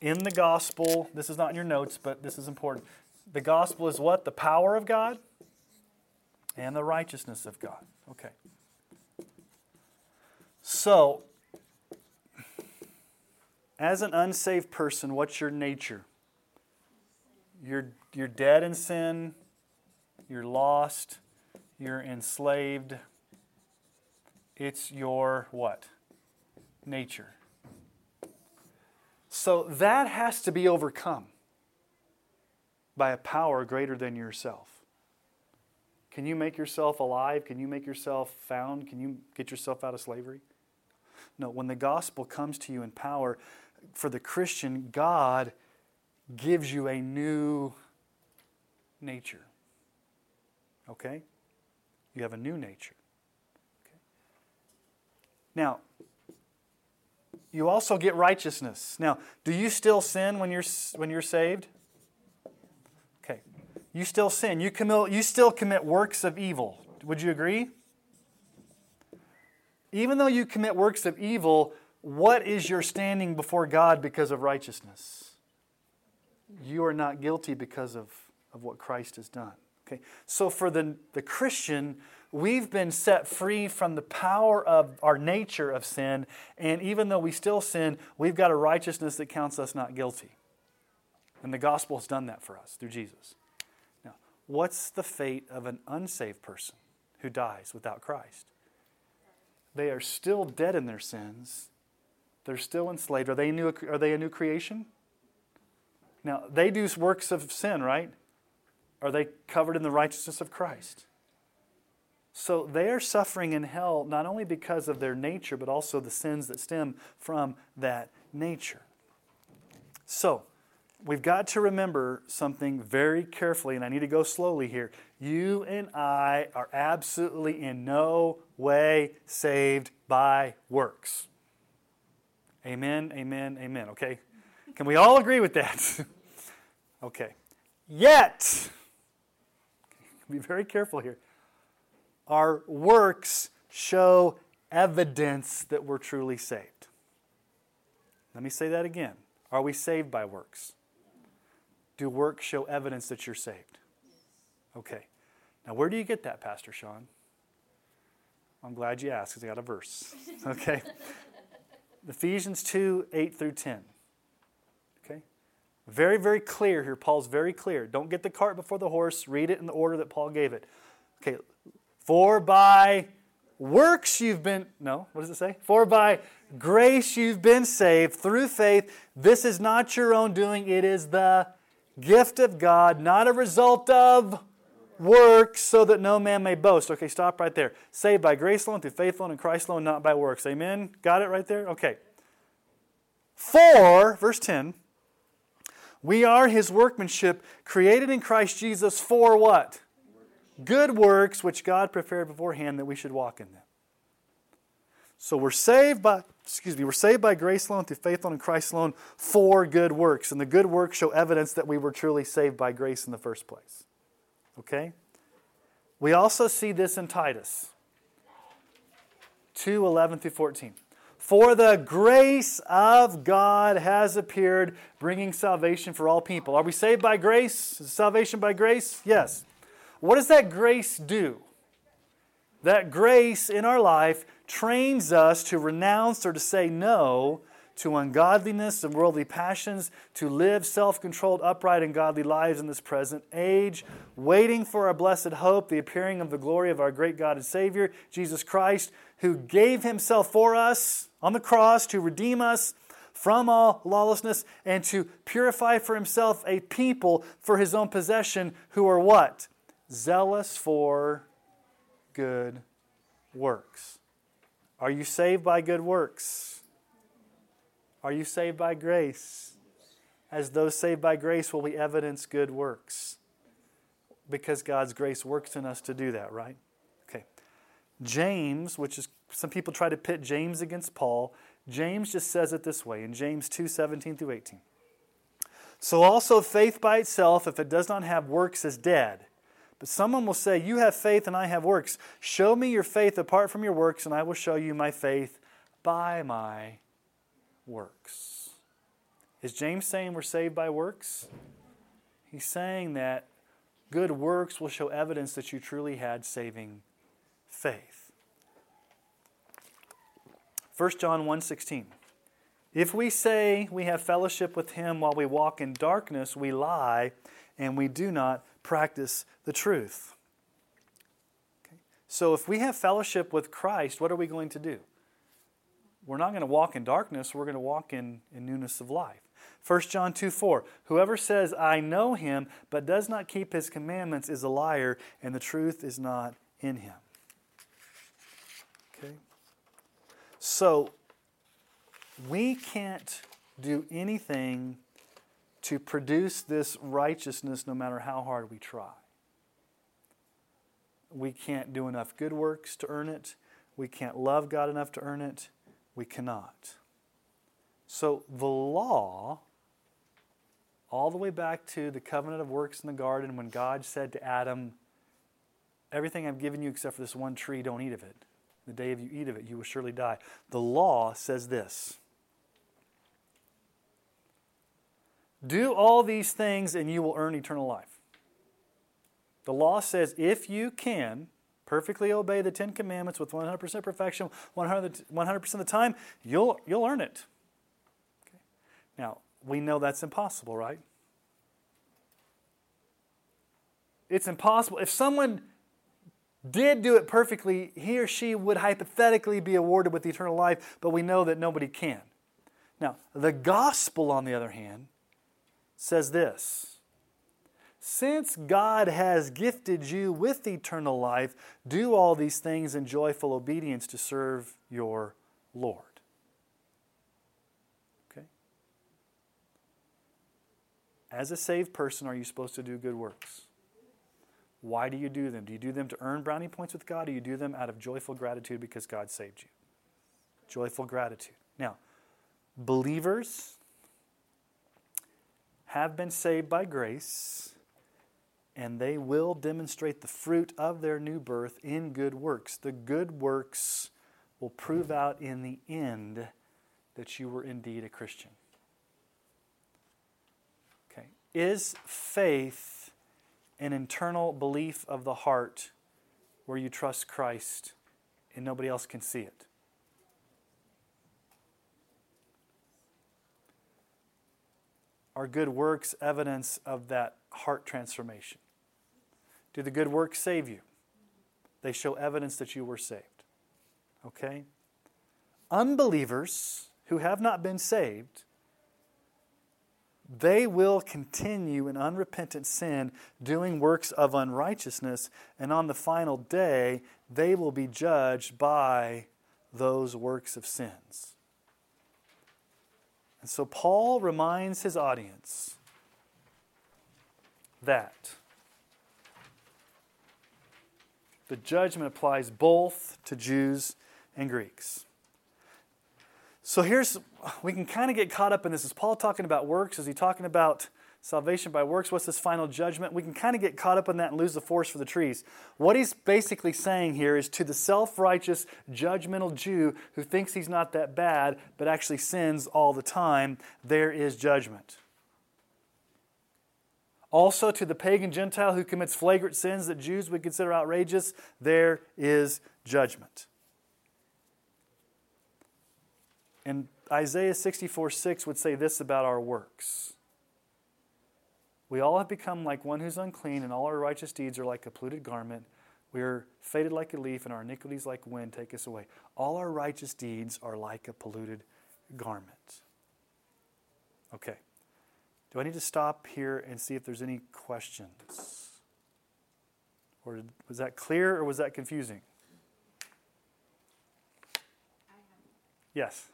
In the gospel, this is not in your notes, but this is important. The gospel is what? The power of God and the righteousness of God. Okay. So, as an unsaved person, what's your nature? You're, you're dead in sin, you're lost, you're enslaved. It's your what? Nature. So that has to be overcome by a power greater than yourself. Can you make yourself alive? Can you make yourself found? Can you get yourself out of slavery? No, when the gospel comes to you in power, for the Christian, God gives you a new nature. Okay? You have a new nature. Okay. Now, you also get righteousness. Now, do you still sin when you're, when you're saved? Okay. You still sin. You, commit, you still commit works of evil. Would you agree? Even though you commit works of evil, what is your standing before God because of righteousness? You are not guilty because of, of what Christ has done. Okay. So for the, the Christian, we've been set free from the power of our nature of sin, and even though we still sin, we've got a righteousness that counts us not guilty. And the gospel has done that for us through Jesus. Now, what's the fate of an unsaved person who dies without Christ? They are still dead in their sins. They're still enslaved. Are they, new, are they a new creation? Now, they do works of sin, right? Are they covered in the righteousness of Christ? So they are suffering in hell not only because of their nature, but also the sins that stem from that nature. So, we've got to remember something very carefully, and I need to go slowly here. You and I are absolutely in no way saved by works. Amen, amen, amen. Okay? Can we all agree with that? okay. Yet, be very careful here. Our works show evidence that we're truly saved. Let me say that again. Are we saved by works? Do works show evidence that you're saved? Okay. Now, where do you get that, Pastor Sean? I'm glad you asked because I got a verse. Okay. Ephesians 2 8 through 10. Okay. Very, very clear here. Paul's very clear. Don't get the cart before the horse. Read it in the order that Paul gave it. Okay. For by works you've been, no, what does it say? For by grace you've been saved through faith. This is not your own doing, it is the gift of God, not a result of works, so that no man may boast. Okay, stop right there. Saved by grace alone, through faith alone, in Christ alone, not by works. Amen? Got it right there? Okay. For, verse 10, we are his workmanship, created in Christ Jesus for what? Good works, which God prepared beforehand that we should walk in them. So we're saved by, excuse me, we're saved by grace alone, through faith alone, in Christ alone, for good works. And the good works show evidence that we were truly saved by grace in the first place. Okay? We also see this in Titus 2 11 through 14. For the grace of God has appeared, bringing salvation for all people. Are we saved by grace? Is salvation by grace? Yes. What does that grace do? That grace in our life trains us to renounce or to say no to ungodliness and worldly passions, to live self controlled, upright, and godly lives in this present age, waiting for our blessed hope, the appearing of the glory of our great God and Savior, Jesus Christ, who gave himself for us on the cross to redeem us from all lawlessness and to purify for himself a people for his own possession who are what? Zealous for good works. Are you saved by good works? Are you saved by grace? As those saved by grace, will we evidence good works? Because God's grace works in us to do that, right? Okay. James, which is some people try to pit James against Paul, James just says it this way in James 2 17 through 18. So also faith by itself, if it does not have works, is dead. But someone will say, You have faith and I have works. Show me your faith apart from your works, and I will show you my faith by my works. Is James saying we're saved by works? He's saying that good works will show evidence that you truly had saving faith. 1 John 1:16 If we say we have fellowship with him while we walk in darkness, we lie and we do not practice the truth. Okay? So if we have fellowship with Christ, what are we going to do? We're not going to walk in darkness, we're going to walk in, in newness of life. 1 John 2 4. Whoever says, I know him, but does not keep his commandments is a liar, and the truth is not in him. Okay? So, we can't do anything to produce this righteousness no matter how hard we try. We can't do enough good works to earn it. We can't love God enough to earn it. We cannot. So the law, all the way back to the covenant of works in the garden, when God said to Adam, Everything I've given you except for this one tree, don't eat of it. The day of you eat of it, you will surely die. The law says this Do all these things and you will earn eternal life. The law says if you can perfectly obey the Ten Commandments with 100% perfection 100%, 100% of the time, you'll, you'll earn it. Okay. Now, we know that's impossible, right? It's impossible. If someone did do it perfectly, he or she would hypothetically be awarded with eternal life, but we know that nobody can. Now, the gospel, on the other hand, says this Since God has gifted you with eternal life, do all these things in joyful obedience to serve your Lord. Okay? As a saved person, are you supposed to do good works? Why do you do them? Do you do them to earn brownie points with God, or do you do them out of joyful gratitude because God saved you? Joyful gratitude. Now, believers have been saved by grace, and they will demonstrate the fruit of their new birth in good works. The good works will prove out in the end that you were indeed a Christian. Okay. Is faith an internal belief of the heart where you trust Christ and nobody else can see it? Are good works evidence of that heart transformation? Do the good works save you? They show evidence that you were saved. Okay? Unbelievers who have not been saved, they will continue in unrepentant sin, doing works of unrighteousness, and on the final day, they will be judged by those works of sins. And so Paul reminds his audience that the judgment applies both to Jews and Greeks. So here's, we can kind of get caught up in this. Is Paul talking about works? Is he talking about salvation by works? What's this final judgment? We can kind of get caught up in that and lose the forest for the trees. What he's basically saying here is to the self righteous, judgmental Jew who thinks he's not that bad, but actually sins all the time, there is judgment. Also, to the pagan Gentile who commits flagrant sins that Jews would consider outrageous, there is judgment. And Isaiah 64 6 would say this about our works. We all have become like one who's unclean, and all our righteous deeds are like a polluted garment. We are faded like a leaf, and our iniquities like wind take us away. All our righteous deeds are like a polluted garment. Okay. Do I need to stop here and see if there's any questions? Or was that clear or was that confusing? Yes.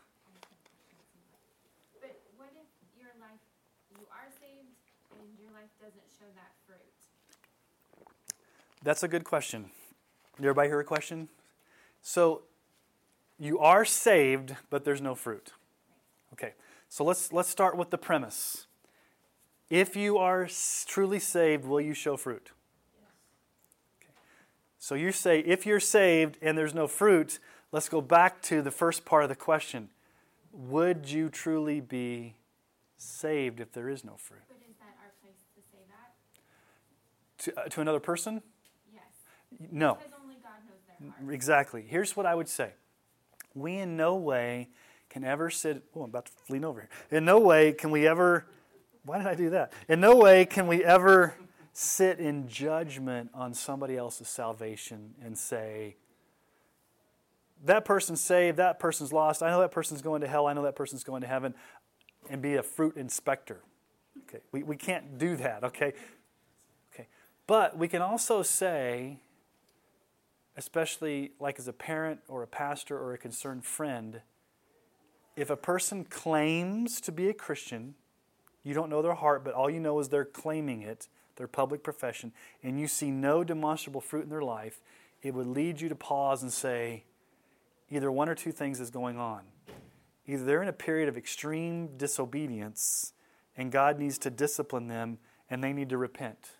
But what if your life, you are saved and your life doesn't show that fruit? That's a good question. Did everybody hear a question? So you are saved, but there's no fruit. Okay. So let's let's start with the premise. If you are truly saved, will you show fruit? Okay. So you say if you're saved and there's no fruit, let's go back to the first part of the question. Would you truly be saved if there is no fruit? But is that our place to say that? To, uh, to another person? No. Because only God knows their heart. Exactly. Here's what I would say. We in no way can ever sit. Oh, I'm about to lean over here. In no way can we ever. Why did I do that? In no way can we ever sit in judgment on somebody else's salvation and say, that person's saved, that person's lost, I know that person's going to hell, I know that person's going to heaven, and be a fruit inspector. Okay, we, we can't do that, okay? Okay. But we can also say, especially like as a parent or a pastor or a concerned friend, if a person claims to be a Christian, you don't know their heart, but all you know is they're claiming it, their public profession, and you see no demonstrable fruit in their life, it would lead you to pause and say, either one or two things is going on. Either they're in a period of extreme disobedience and God needs to discipline them and they need to repent.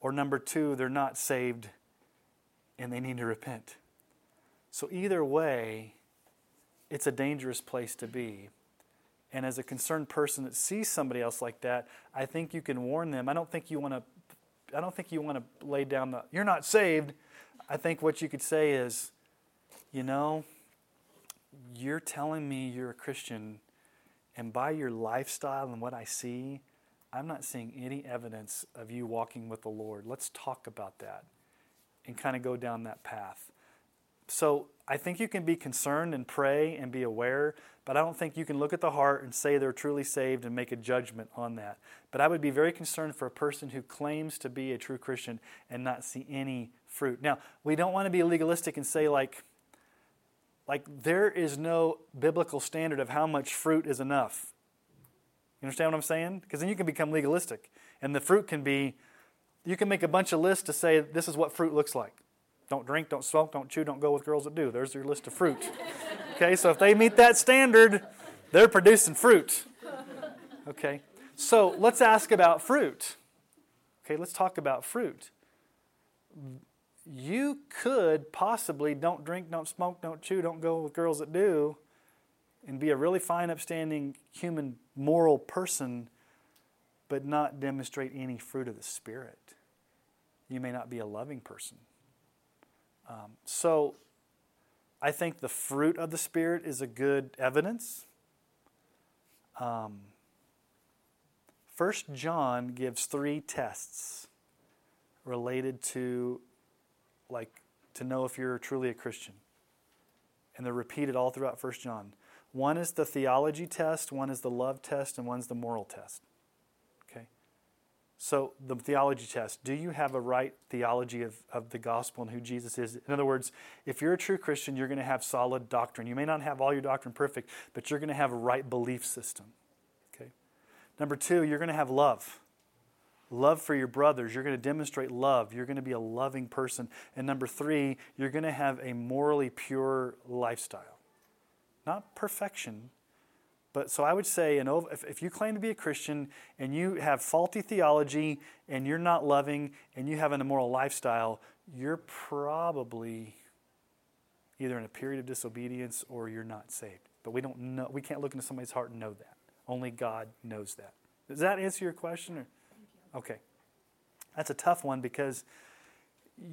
Or number two, they're not saved and they need to repent. So, either way, it's a dangerous place to be. And as a concerned person that sees somebody else like that, I think you can warn them. I don't think you want to I don't think you want to lay down the you're not saved. I think what you could say is, you know, you're telling me you're a Christian and by your lifestyle and what I see, I'm not seeing any evidence of you walking with the Lord. Let's talk about that and kind of go down that path. So I think you can be concerned and pray and be aware, but I don't think you can look at the heart and say they're truly saved and make a judgment on that. But I would be very concerned for a person who claims to be a true Christian and not see any fruit. Now, we don't want to be legalistic and say, like, like there is no biblical standard of how much fruit is enough. You understand what I'm saying? Because then you can become legalistic. And the fruit can be, you can make a bunch of lists to say this is what fruit looks like. Don't drink, don't smoke, don't chew, don't go with girls that do. There's your list of fruit. Okay, so if they meet that standard, they're producing fruit. Okay, so let's ask about fruit. Okay, let's talk about fruit. You could possibly don't drink, don't smoke, don't chew, don't go with girls that do, and be a really fine, upstanding, human, moral person, but not demonstrate any fruit of the Spirit. You may not be a loving person. Um, so, I think the fruit of the Spirit is a good evidence. Um, First John gives three tests related to, like, to know if you're truly a Christian, and they're repeated all throughout First John. One is the theology test, one is the love test, and one's the moral test. So, the theology test do you have a right theology of, of the gospel and who Jesus is? In other words, if you're a true Christian, you're going to have solid doctrine. You may not have all your doctrine perfect, but you're going to have a right belief system. Okay? Number two, you're going to have love. Love for your brothers. You're going to demonstrate love. You're going to be a loving person. And number three, you're going to have a morally pure lifestyle not perfection. But so I would say, if, if you claim to be a Christian and you have faulty theology and you're not loving and you have an immoral lifestyle, you're probably either in a period of disobedience or you're not saved. But we don't know. We can't look into somebody's heart and know that. Only God knows that. Does that answer your question? Or? Okay, that's a tough one because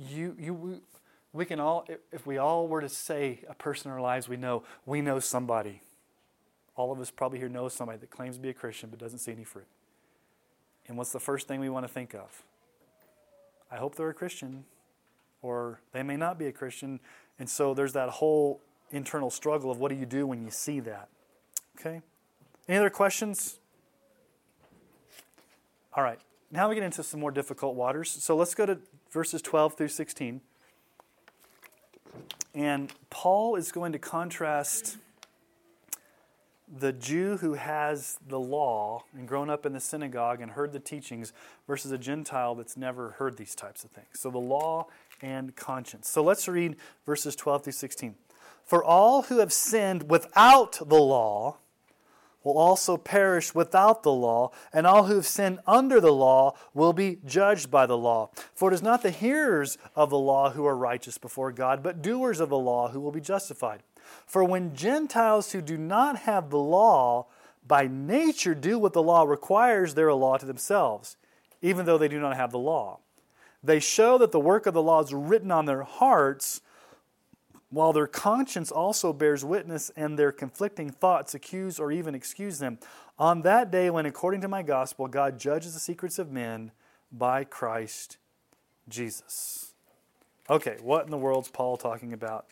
you you we can all, if we all were to say a person in our lives we know, we know somebody. All of us probably here know somebody that claims to be a Christian but doesn't see any fruit. And what's the first thing we want to think of? I hope they're a Christian, or they may not be a Christian. And so there's that whole internal struggle of what do you do when you see that? Okay? Any other questions? All right. Now we get into some more difficult waters. So let's go to verses 12 through 16. And Paul is going to contrast the Jew who has the law and grown up in the synagogue and heard the teachings versus a Gentile that's never heard these types of things. So the law and conscience. So let's read verses 12 through 16. For all who have sinned without the law will also perish without the law, and all who have sinned under the law will be judged by the law. For it is not the hearers of the law who are righteous before God, but doers of the law who will be justified. For when Gentiles who do not have the law by nature do what the law requires, they're a law to themselves, even though they do not have the law. They show that the work of the law is written on their hearts while their conscience also bears witness and their conflicting thoughts accuse or even excuse them. On that day, when according to my gospel, God judges the secrets of men by Christ Jesus. Okay, what in the world's Paul talking about?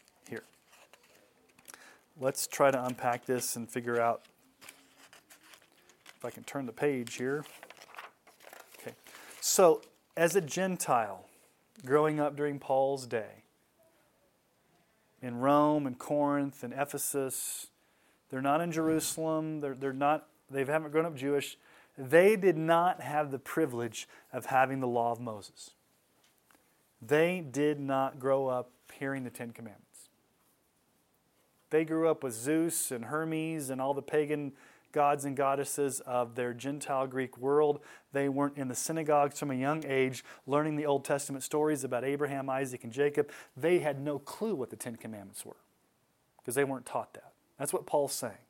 Let's try to unpack this and figure out if I can turn the page here. Okay, so as a Gentile growing up during Paul's day, in Rome and Corinth and Ephesus. They're not in Jerusalem. They're, they're not, they haven't grown up Jewish. They did not have the privilege of having the law of Moses. They did not grow up hearing the Ten Commandments. They grew up with Zeus and Hermes and all the pagan gods and goddesses of their Gentile Greek world. They weren't in the synagogues from a young age learning the Old Testament stories about Abraham, Isaac, and Jacob. They had no clue what the Ten Commandments were because they weren't taught that. That's what Paul's saying.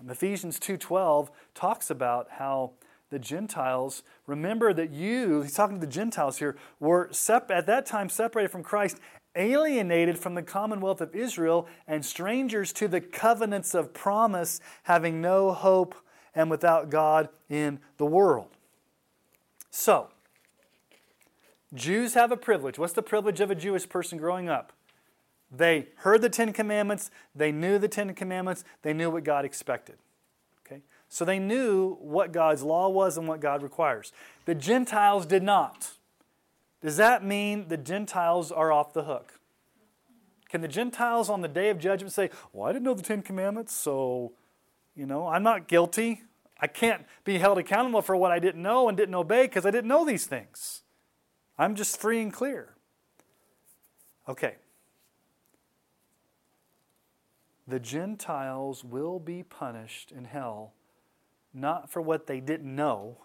Um, Ephesians 2:12 talks about how the Gentiles, remember that you, he's talking to the Gentiles here, were sep- at that time separated from Christ alienated from the commonwealth of Israel and strangers to the covenants of promise, having no hope and without God in the world. So, Jews have a privilege. What's the privilege of a Jewish person growing up? They heard the Ten Commandments, they knew the Ten Commandments, they knew what God expected. Okay? So they knew what God's law was and what God requires. The Gentiles did not. Does that mean the Gentiles are off the hook? Can the Gentiles on the day of judgment say, Well, I didn't know the Ten Commandments, so, you know, I'm not guilty. I can't be held accountable for what I didn't know and didn't obey because I didn't know these things. I'm just free and clear. Okay. The Gentiles will be punished in hell not for what they didn't know,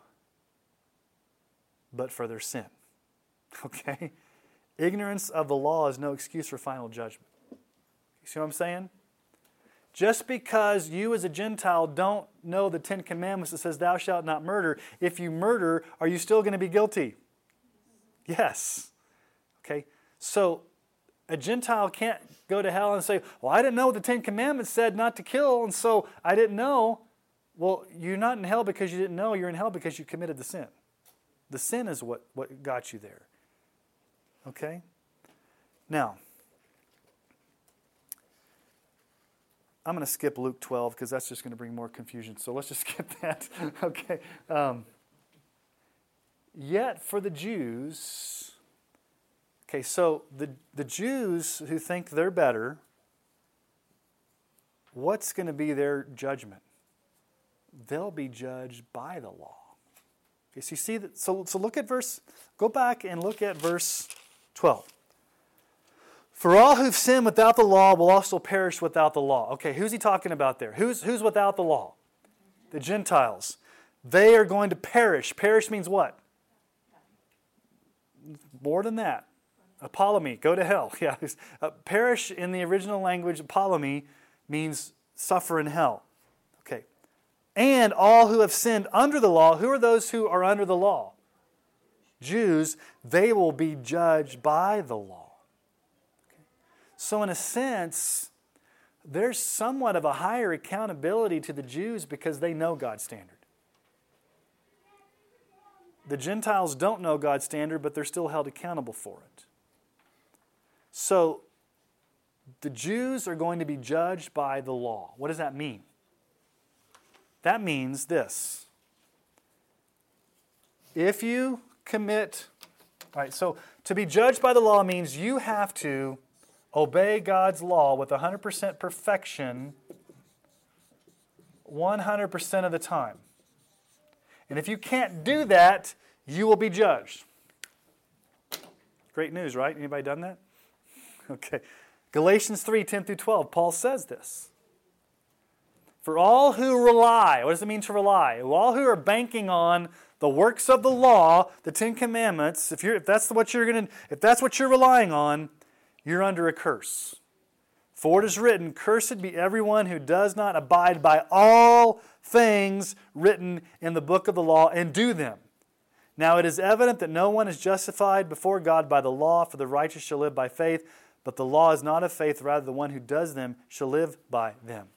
but for their sin. Okay? Ignorance of the law is no excuse for final judgment. You see what I'm saying? Just because you as a Gentile don't know the Ten Commandments that says, Thou shalt not murder, if you murder, are you still going to be guilty? Yes. Okay? So a Gentile can't go to hell and say, Well, I didn't know what the Ten Commandments said not to kill, and so I didn't know. Well, you're not in hell because you didn't know, you're in hell because you committed the sin. The sin is what, what got you there. Okay? Now, I'm going to skip Luke 12 because that's just going to bring more confusion. So let's just skip that. okay. Um, yet for the Jews, okay, so the, the Jews who think they're better, what's going to be their judgment? They'll be judged by the law. Okay, so you see that, so, so look at verse, go back and look at verse 12. For all who've sinned without the law will also perish without the law. Okay, who's he talking about there? Who's, who's without the law? The Gentiles. They are going to perish. Perish means what? More than that. Apollumi, go to hell. Yeah, uh, perish in the original language, apollumi, means suffer in hell. Okay. And all who have sinned under the law, who are those who are under the law? Jews, they will be judged by the law. So, in a sense, there's somewhat of a higher accountability to the Jews because they know God's standard. The Gentiles don't know God's standard, but they're still held accountable for it. So, the Jews are going to be judged by the law. What does that mean? That means this. If you commit, all right, so to be judged by the law means you have to obey God's law with 100% perfection 100% of the time. And if you can't do that, you will be judged. Great news, right? Anybody done that? Okay. Galatians 3 10 through 12, Paul says this. For all who rely, what does it mean to rely? All who are banking on the works of the law, the Ten Commandments, if, you're, if that's what you're going to, if that's what you're relying on, you're under a curse. For it is written, Cursed be everyone who does not abide by all things written in the book of the law and do them. Now it is evident that no one is justified before God by the law, for the righteous shall live by faith, but the law is not of faith, rather the one who does them shall live by them.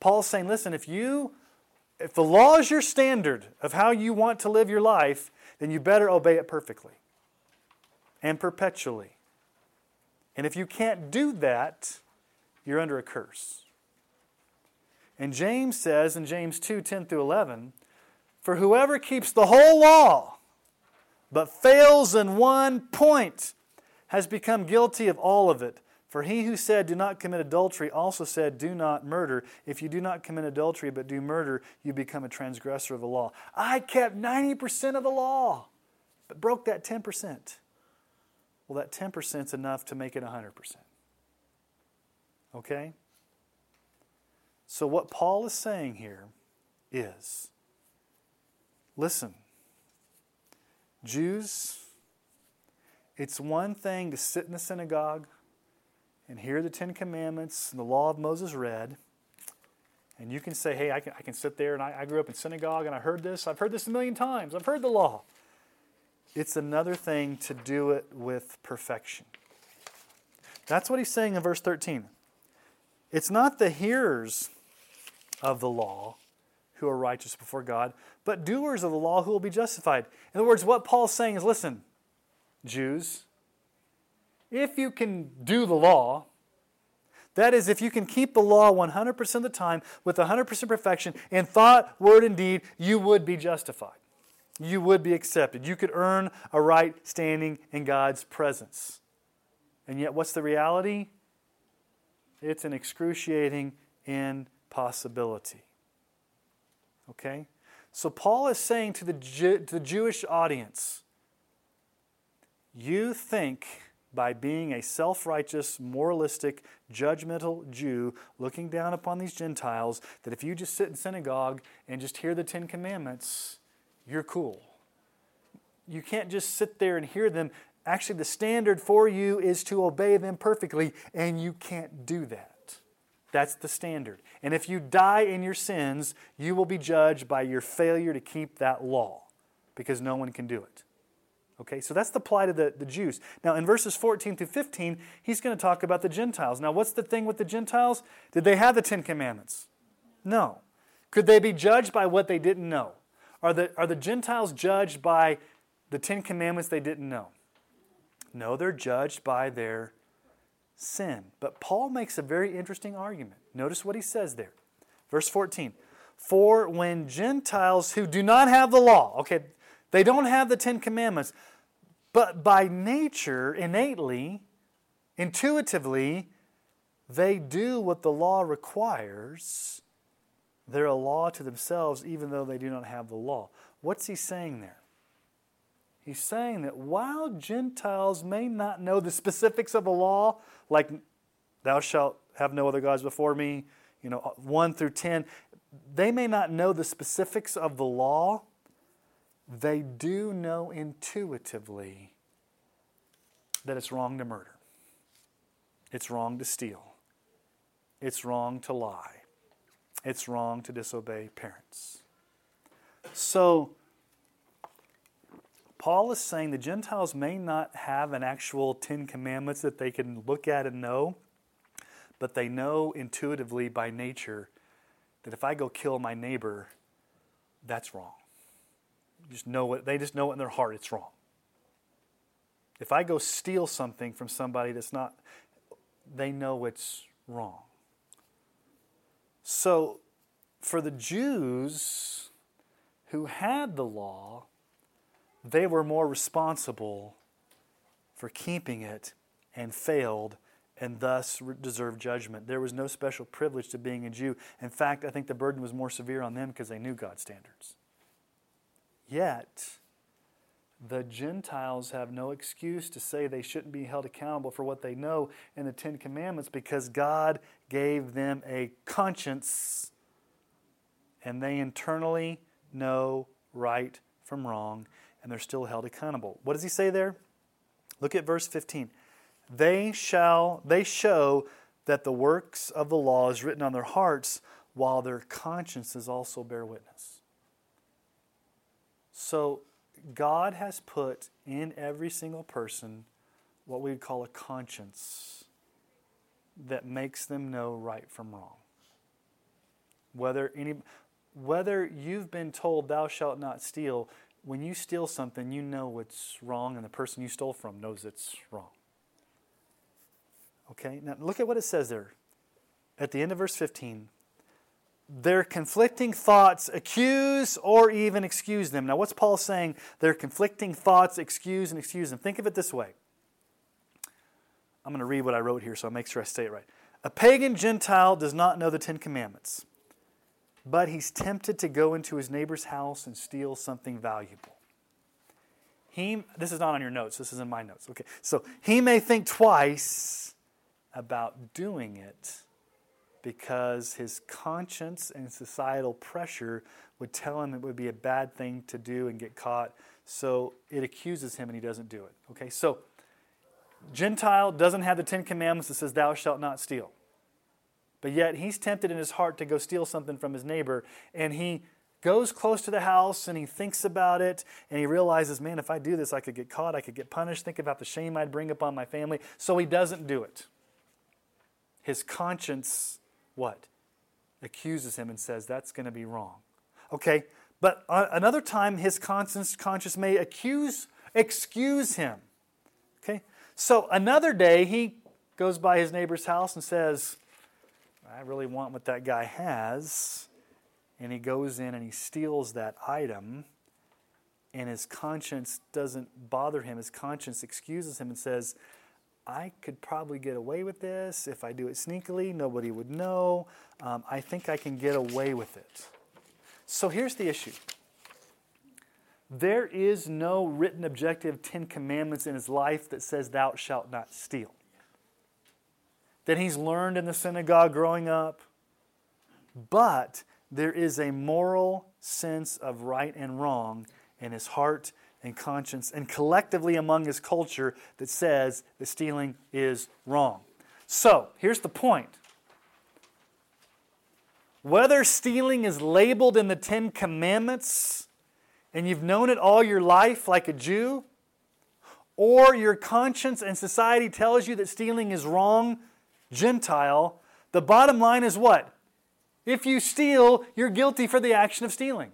Paul's saying, listen, if you if the law is your standard of how you want to live your life, then you better obey it perfectly and perpetually. And if you can't do that, you're under a curse. And James says in James 2 10 through 11, For whoever keeps the whole law but fails in one point has become guilty of all of it. For he who said, Do not commit adultery, also said, Do not murder. If you do not commit adultery but do murder, you become a transgressor of the law. I kept 90% of the law, but broke that 10%. Well, that 10% is enough to make it 100%. Okay? So, what Paul is saying here is listen, Jews, it's one thing to sit in the synagogue and hear the Ten Commandments and the law of Moses read. And you can say, hey, I can, I can sit there and I, I grew up in synagogue and I heard this. I've heard this a million times. I've heard the law. It's another thing to do it with perfection. That's what he's saying in verse 13. It's not the hearers of the law who are righteous before God, but doers of the law who will be justified. In other words, what Paul's saying is listen, Jews, if you can do the law, that is, if you can keep the law 100% of the time with 100% perfection in thought, word, and deed, you would be justified you would be accepted. You could earn a right standing in God's presence. And yet, what's the reality? It's an excruciating impossibility. Okay? So Paul is saying to the, Ju- to the Jewish audience, you think by being a self righteous, moralistic, judgmental Jew looking down upon these Gentiles that if you just sit in synagogue and just hear the Ten Commandments, you're cool. You can't just sit there and hear them. Actually, the standard for you is to obey them perfectly, and you can't do that. That's the standard. And if you die in your sins, you will be judged by your failure to keep that law because no one can do it. Okay, so that's the plight of the, the Jews. Now, in verses 14 through 15, he's going to talk about the Gentiles. Now, what's the thing with the Gentiles? Did they have the Ten Commandments? No. Could they be judged by what they didn't know? Are the, are the Gentiles judged by the Ten Commandments they didn't know? No, they're judged by their sin. But Paul makes a very interesting argument. Notice what he says there. Verse 14 For when Gentiles who do not have the law, okay, they don't have the Ten Commandments, but by nature, innately, intuitively, they do what the law requires. They're a law to themselves, even though they do not have the law. What's he saying there? He's saying that while Gentiles may not know the specifics of the law, like thou shalt have no other gods before me, you know, 1 through 10, they may not know the specifics of the law. They do know intuitively that it's wrong to murder. It's wrong to steal. It's wrong to lie. It's wrong to disobey parents. So, Paul is saying the Gentiles may not have an actual Ten Commandments that they can look at and know, but they know intuitively by nature that if I go kill my neighbor, that's wrong. Just know it, they just know it in their heart it's wrong. If I go steal something from somebody that's not, they know it's wrong. So, for the Jews who had the law, they were more responsible for keeping it and failed and thus deserved judgment. There was no special privilege to being a Jew. In fact, I think the burden was more severe on them because they knew God's standards. Yet, the Gentiles have no excuse to say they shouldn't be held accountable for what they know in the Ten Commandments because God gave them a conscience and they internally know right from wrong and they're still held accountable. What does he say there? Look at verse 15. They shall they show that the works of the law is written on their hearts while their consciences also bear witness. So God has put in every single person what we would call a conscience that makes them know right from wrong. Whether any whether you've been told thou shalt not steal when you steal something, you know it's wrong, and the person you stole from knows it's wrong. Okay, now look at what it says there at the end of verse 15. Their conflicting thoughts accuse or even excuse them. Now, what's Paul saying? Their conflicting thoughts excuse and excuse them. Think of it this way. I'm going to read what I wrote here so I make sure I say it right. A pagan Gentile does not know the Ten Commandments but he's tempted to go into his neighbor's house and steal something valuable. He, this is not on your notes, this is in my notes. Okay, so he may think twice about doing it because his conscience and societal pressure would tell him it would be a bad thing to do and get caught. So it accuses him and he doesn't do it. Okay, so Gentile doesn't have the Ten Commandments that says, Thou shalt not steal. But yet he's tempted in his heart to go steal something from his neighbor. And he goes close to the house and he thinks about it and he realizes, man, if I do this, I could get caught, I could get punished. Think about the shame I'd bring upon my family. So he doesn't do it. His conscience, what? Accuses him and says, that's going to be wrong. Okay, but another time his conscience, conscience may accuse, excuse him. Okay, so another day he goes by his neighbor's house and says, I really want what that guy has. And he goes in and he steals that item, and his conscience doesn't bother him. His conscience excuses him and says, I could probably get away with this. If I do it sneakily, nobody would know. Um, I think I can get away with it. So here's the issue there is no written objective Ten Commandments in his life that says, Thou shalt not steal. That he's learned in the synagogue growing up. But there is a moral sense of right and wrong in his heart and conscience, and collectively among his culture that says that stealing is wrong. So, here's the point. Whether stealing is labeled in the Ten Commandments and you've known it all your life like a Jew, or your conscience and society tells you that stealing is wrong, Gentile, the bottom line is what? If you steal, you're guilty for the action of stealing.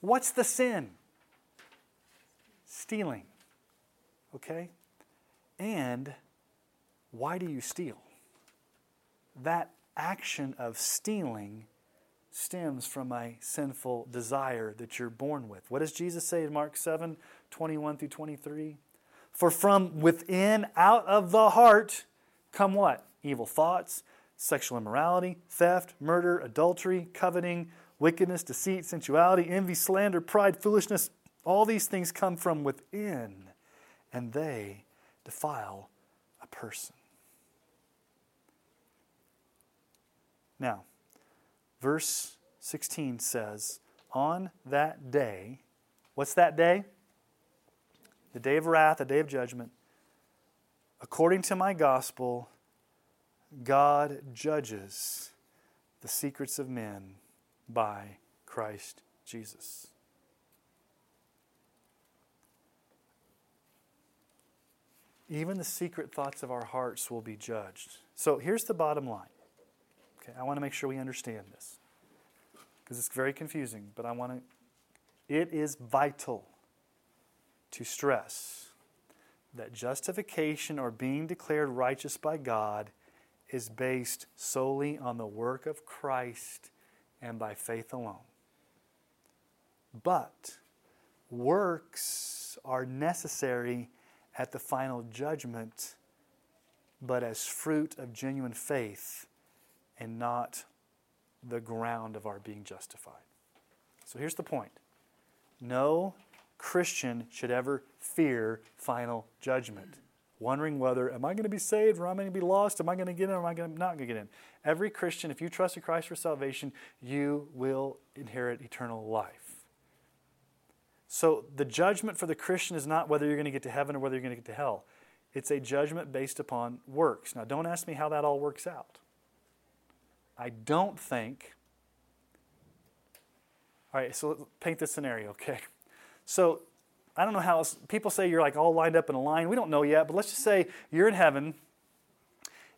What's the sin? Stealing. Okay? And why do you steal? That action of stealing stems from a sinful desire that you're born with. What does Jesus say in Mark 7 21 through 23? For from within, out of the heart, come what? Evil thoughts, sexual immorality, theft, murder, adultery, coveting, wickedness, deceit, sensuality, envy, slander, pride, foolishness. All these things come from within, and they defile a person. Now, verse 16 says, On that day, what's that day? The day of wrath, the day of judgment. According to my gospel, God judges the secrets of men by Christ Jesus. Even the secret thoughts of our hearts will be judged. So here's the bottom line. Okay, I want to make sure we understand this because it's very confusing, but I want to. It is vital to stress that justification or being declared righteous by God is based solely on the work of Christ and by faith alone. But works are necessary at the final judgment, but as fruit of genuine faith and not the ground of our being justified. So here's the point no Christian should ever fear final judgment wondering whether, am I going to be saved or am I going to be lost? Am I going to get in or am I going to not going to get in? Every Christian, if you trust in Christ for salvation, you will inherit eternal life. So the judgment for the Christian is not whether you're going to get to heaven or whether you're going to get to hell. It's a judgment based upon works. Now, don't ask me how that all works out. I don't think. All right, so let's paint this scenario, okay? So I don't know how else, people say you're like all lined up in a line. We don't know yet, but let's just say you're in heaven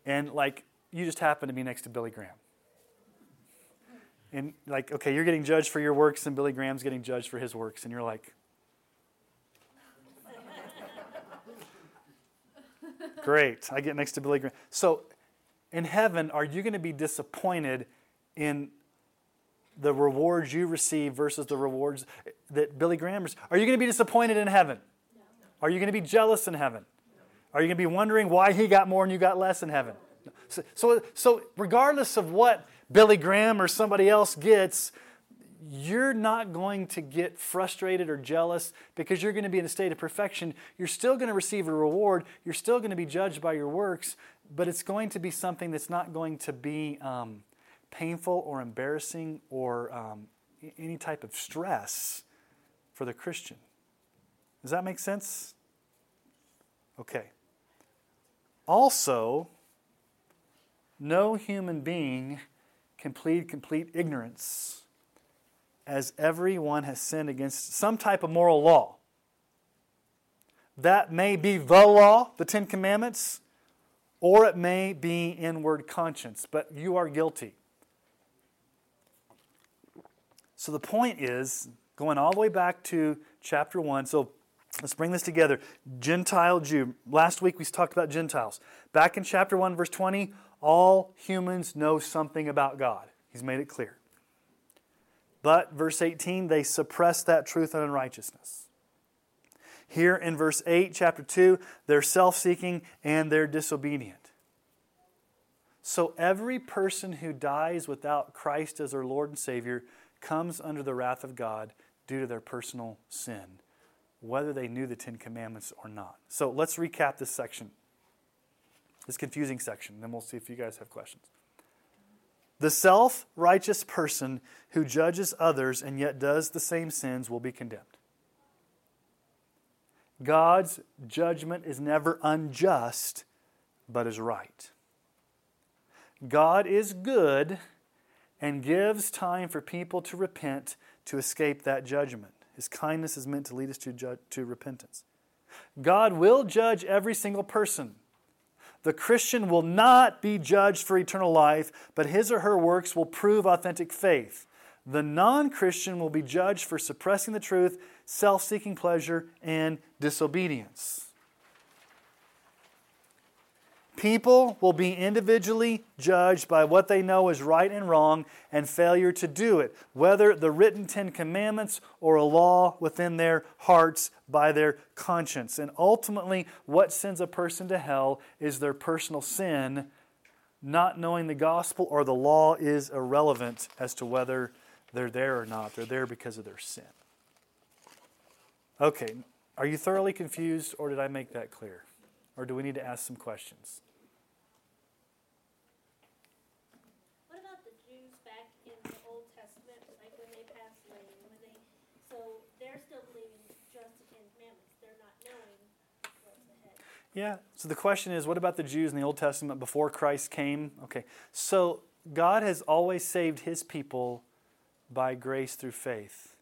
and like you just happen to be next to Billy Graham. And like, okay, you're getting judged for your works and Billy Graham's getting judged for his works, and you're like, great, I get next to Billy Graham. So in heaven, are you going to be disappointed in the rewards you receive versus the rewards that Billy Graham received. Are you going to be disappointed in heaven? No. Are you going to be jealous in heaven? No. Are you going to be wondering why he got more and you got less in heaven? No. So, so, so, regardless of what Billy Graham or somebody else gets, you're not going to get frustrated or jealous because you're going to be in a state of perfection. You're still going to receive a reward. You're still going to be judged by your works, but it's going to be something that's not going to be. Um, painful or embarrassing or um, any type of stress for the Christian. Does that make sense? Okay. Also, no human being can plead complete ignorance as everyone has sinned against some type of moral law. That may be the law, the Ten Commandments, or it may be inward conscience, but you are guilty. So the point is, going all the way back to chapter 1, so let's bring this together. Gentile Jew. Last week we talked about Gentiles. Back in chapter 1, verse 20, all humans know something about God. He's made it clear. But, verse 18, they suppress that truth and unrighteousness. Here in verse 8, chapter 2, they're self seeking and they're disobedient. So, every person who dies without Christ as their Lord and Savior comes under the wrath of God due to their personal sin, whether they knew the Ten Commandments or not. So let's recap this section, this confusing section, then we'll see if you guys have questions. The self righteous person who judges others and yet does the same sins will be condemned. God's judgment is never unjust, but is right. God is good and gives time for people to repent to escape that judgment. His kindness is meant to lead us to, ju- to repentance. God will judge every single person. The Christian will not be judged for eternal life, but his or her works will prove authentic faith. The non Christian will be judged for suppressing the truth, self seeking pleasure, and disobedience. People will be individually judged by what they know is right and wrong and failure to do it, whether the written Ten Commandments or a law within their hearts by their conscience. And ultimately, what sends a person to hell is their personal sin. Not knowing the gospel or the law is irrelevant as to whether they're there or not. They're there because of their sin. Okay, are you thoroughly confused or did I make that clear? Or do we need to ask some questions? Yeah. So the question is, what about the Jews in the Old Testament before Christ came? Okay. So God has always saved his people by grace through faith.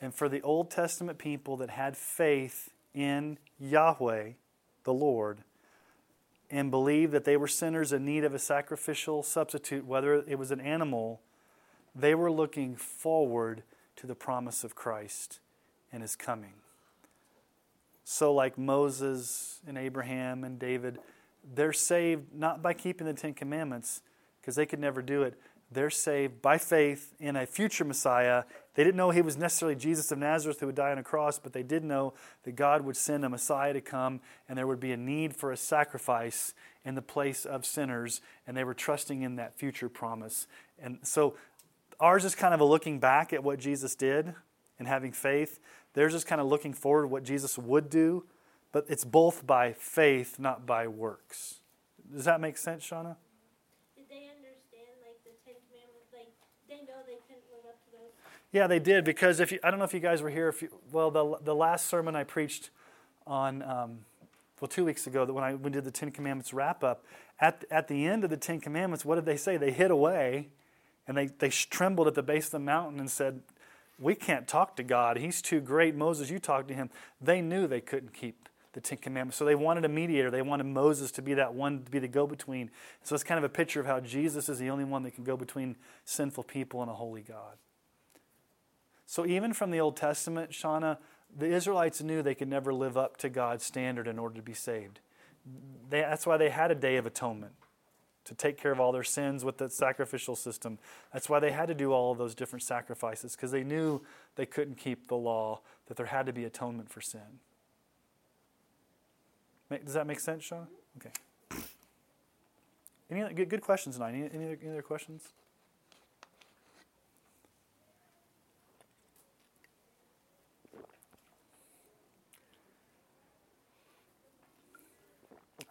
And for the Old Testament people that had faith in Yahweh, the Lord, and believed that they were sinners in need of a sacrificial substitute, whether it was an animal, they were looking forward to the promise of Christ and his coming. So, like Moses and Abraham and David, they're saved not by keeping the Ten Commandments, because they could never do it. They're saved by faith in a future Messiah. They didn't know he was necessarily Jesus of Nazareth who would die on a cross, but they did know that God would send a Messiah to come and there would be a need for a sacrifice in the place of sinners, and they were trusting in that future promise. And so ours is kind of a looking back at what Jesus did and having faith. They're just kind of looking forward to what Jesus would do, but it's both by faith, not by works. Does that make sense, Shauna? Did they understand like the Ten Commandments? Like they know they couldn't live up to those. Yeah, they did because if you, I don't know if you guys were here. If you, well, the the last sermon I preached on. Um, well, two weeks ago, that when I we did the Ten Commandments wrap up, at at the end of the Ten Commandments, what did they say? They hid away, and they they trembled at the base of the mountain and said, we can't talk to God. He's too great. Moses, you talk to him. They knew they couldn't keep the Ten Commandments. So they wanted a mediator. They wanted Moses to be that one, to be the go between. So it's kind of a picture of how Jesus is the only one that can go between sinful people and a holy God. So even from the Old Testament, Shauna, the Israelites knew they could never live up to God's standard in order to be saved. They, that's why they had a day of atonement to take care of all their sins with the sacrificial system. That's why they had to do all of those different sacrifices, because they knew they couldn't keep the law, that there had to be atonement for sin. Does that make sense, Sean? Okay. Any good, good questions tonight? Any, any, other, any other questions?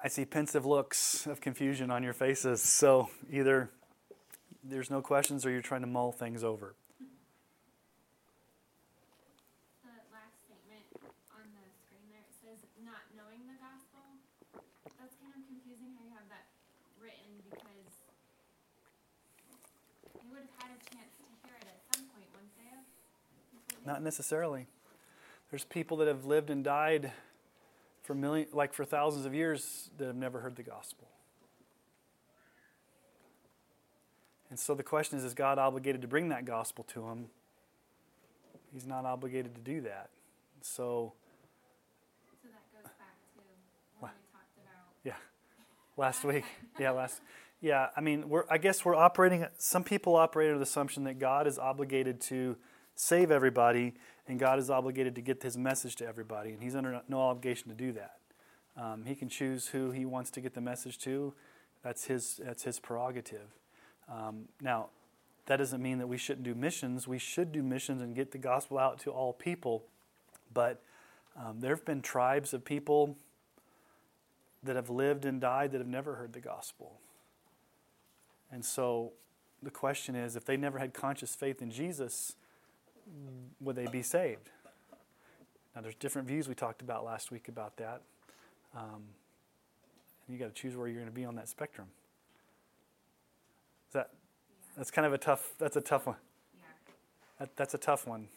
I see pensive looks of confusion on your faces. So either there's no questions or you're trying to mull things over. The last statement on the screen there, it says not knowing the gospel. That's kind of confusing how you have that written because they would have had a chance to hear it at some point, wouldn't they? Not necessarily. There's people that have lived and died for million, like for thousands of years that have never heard the gospel. And so the question is is God obligated to bring that gospel to them? He's not obligated to do that. So So that goes back to what we talked about. Yeah. Last week. Yeah, last Yeah, I mean, we're I guess we're operating some people operate under the assumption that God is obligated to save everybody and God is obligated to get his message to everybody, and he's under no obligation to do that. Um, he can choose who he wants to get the message to. That's his, that's his prerogative. Um, now, that doesn't mean that we shouldn't do missions. We should do missions and get the gospel out to all people. But um, there have been tribes of people that have lived and died that have never heard the gospel. And so the question is if they never had conscious faith in Jesus, would they be saved? Now, there's different views we talked about last week about that. Um, and you got to choose where you're going to be on that spectrum. Is that that's kind of a tough that's a tough one. That, that's a tough one.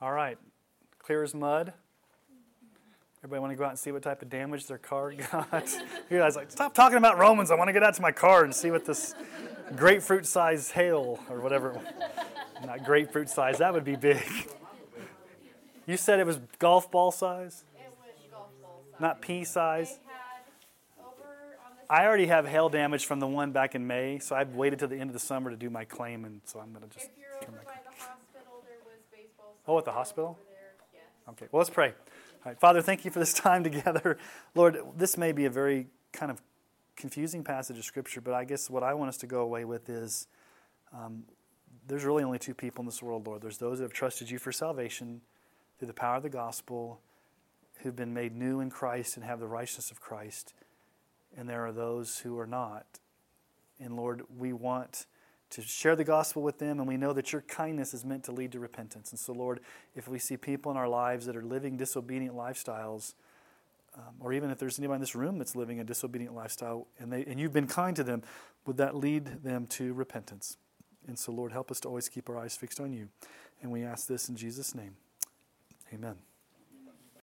All right, clear as mud. Everybody want to go out and see what type of damage their car got? you guys like, stop talking about Romans. I want to get out to my car and see what this grapefruit size hail or whatever. Not grapefruit size, that would be big. You said it was golf ball size? It was golf ball size. Not pea size? They had over on I already have hail damage from the one back in May, so I've waited till the end of the summer to do my claim, and so I'm going to just if you're over by the hospital, there was baseball. Oh, at the hospital? Yes. Okay, well, let's pray. Right, Father, thank you for this time together. Lord, this may be a very kind of confusing passage of Scripture, but I guess what I want us to go away with is um, there's really only two people in this world, Lord. There's those that have trusted you for salvation through the power of the gospel, who've been made new in Christ and have the righteousness of Christ, and there are those who are not. And Lord, we want to share the gospel with them, and we know that your kindness is meant to lead to repentance. And so, Lord, if we see people in our lives that are living disobedient lifestyles, um, or even if there's anybody in this room that's living a disobedient lifestyle and, they, and you've been kind to them, would that lead them to repentance? And so, Lord, help us to always keep our eyes fixed on you. And we ask this in Jesus' name. Amen.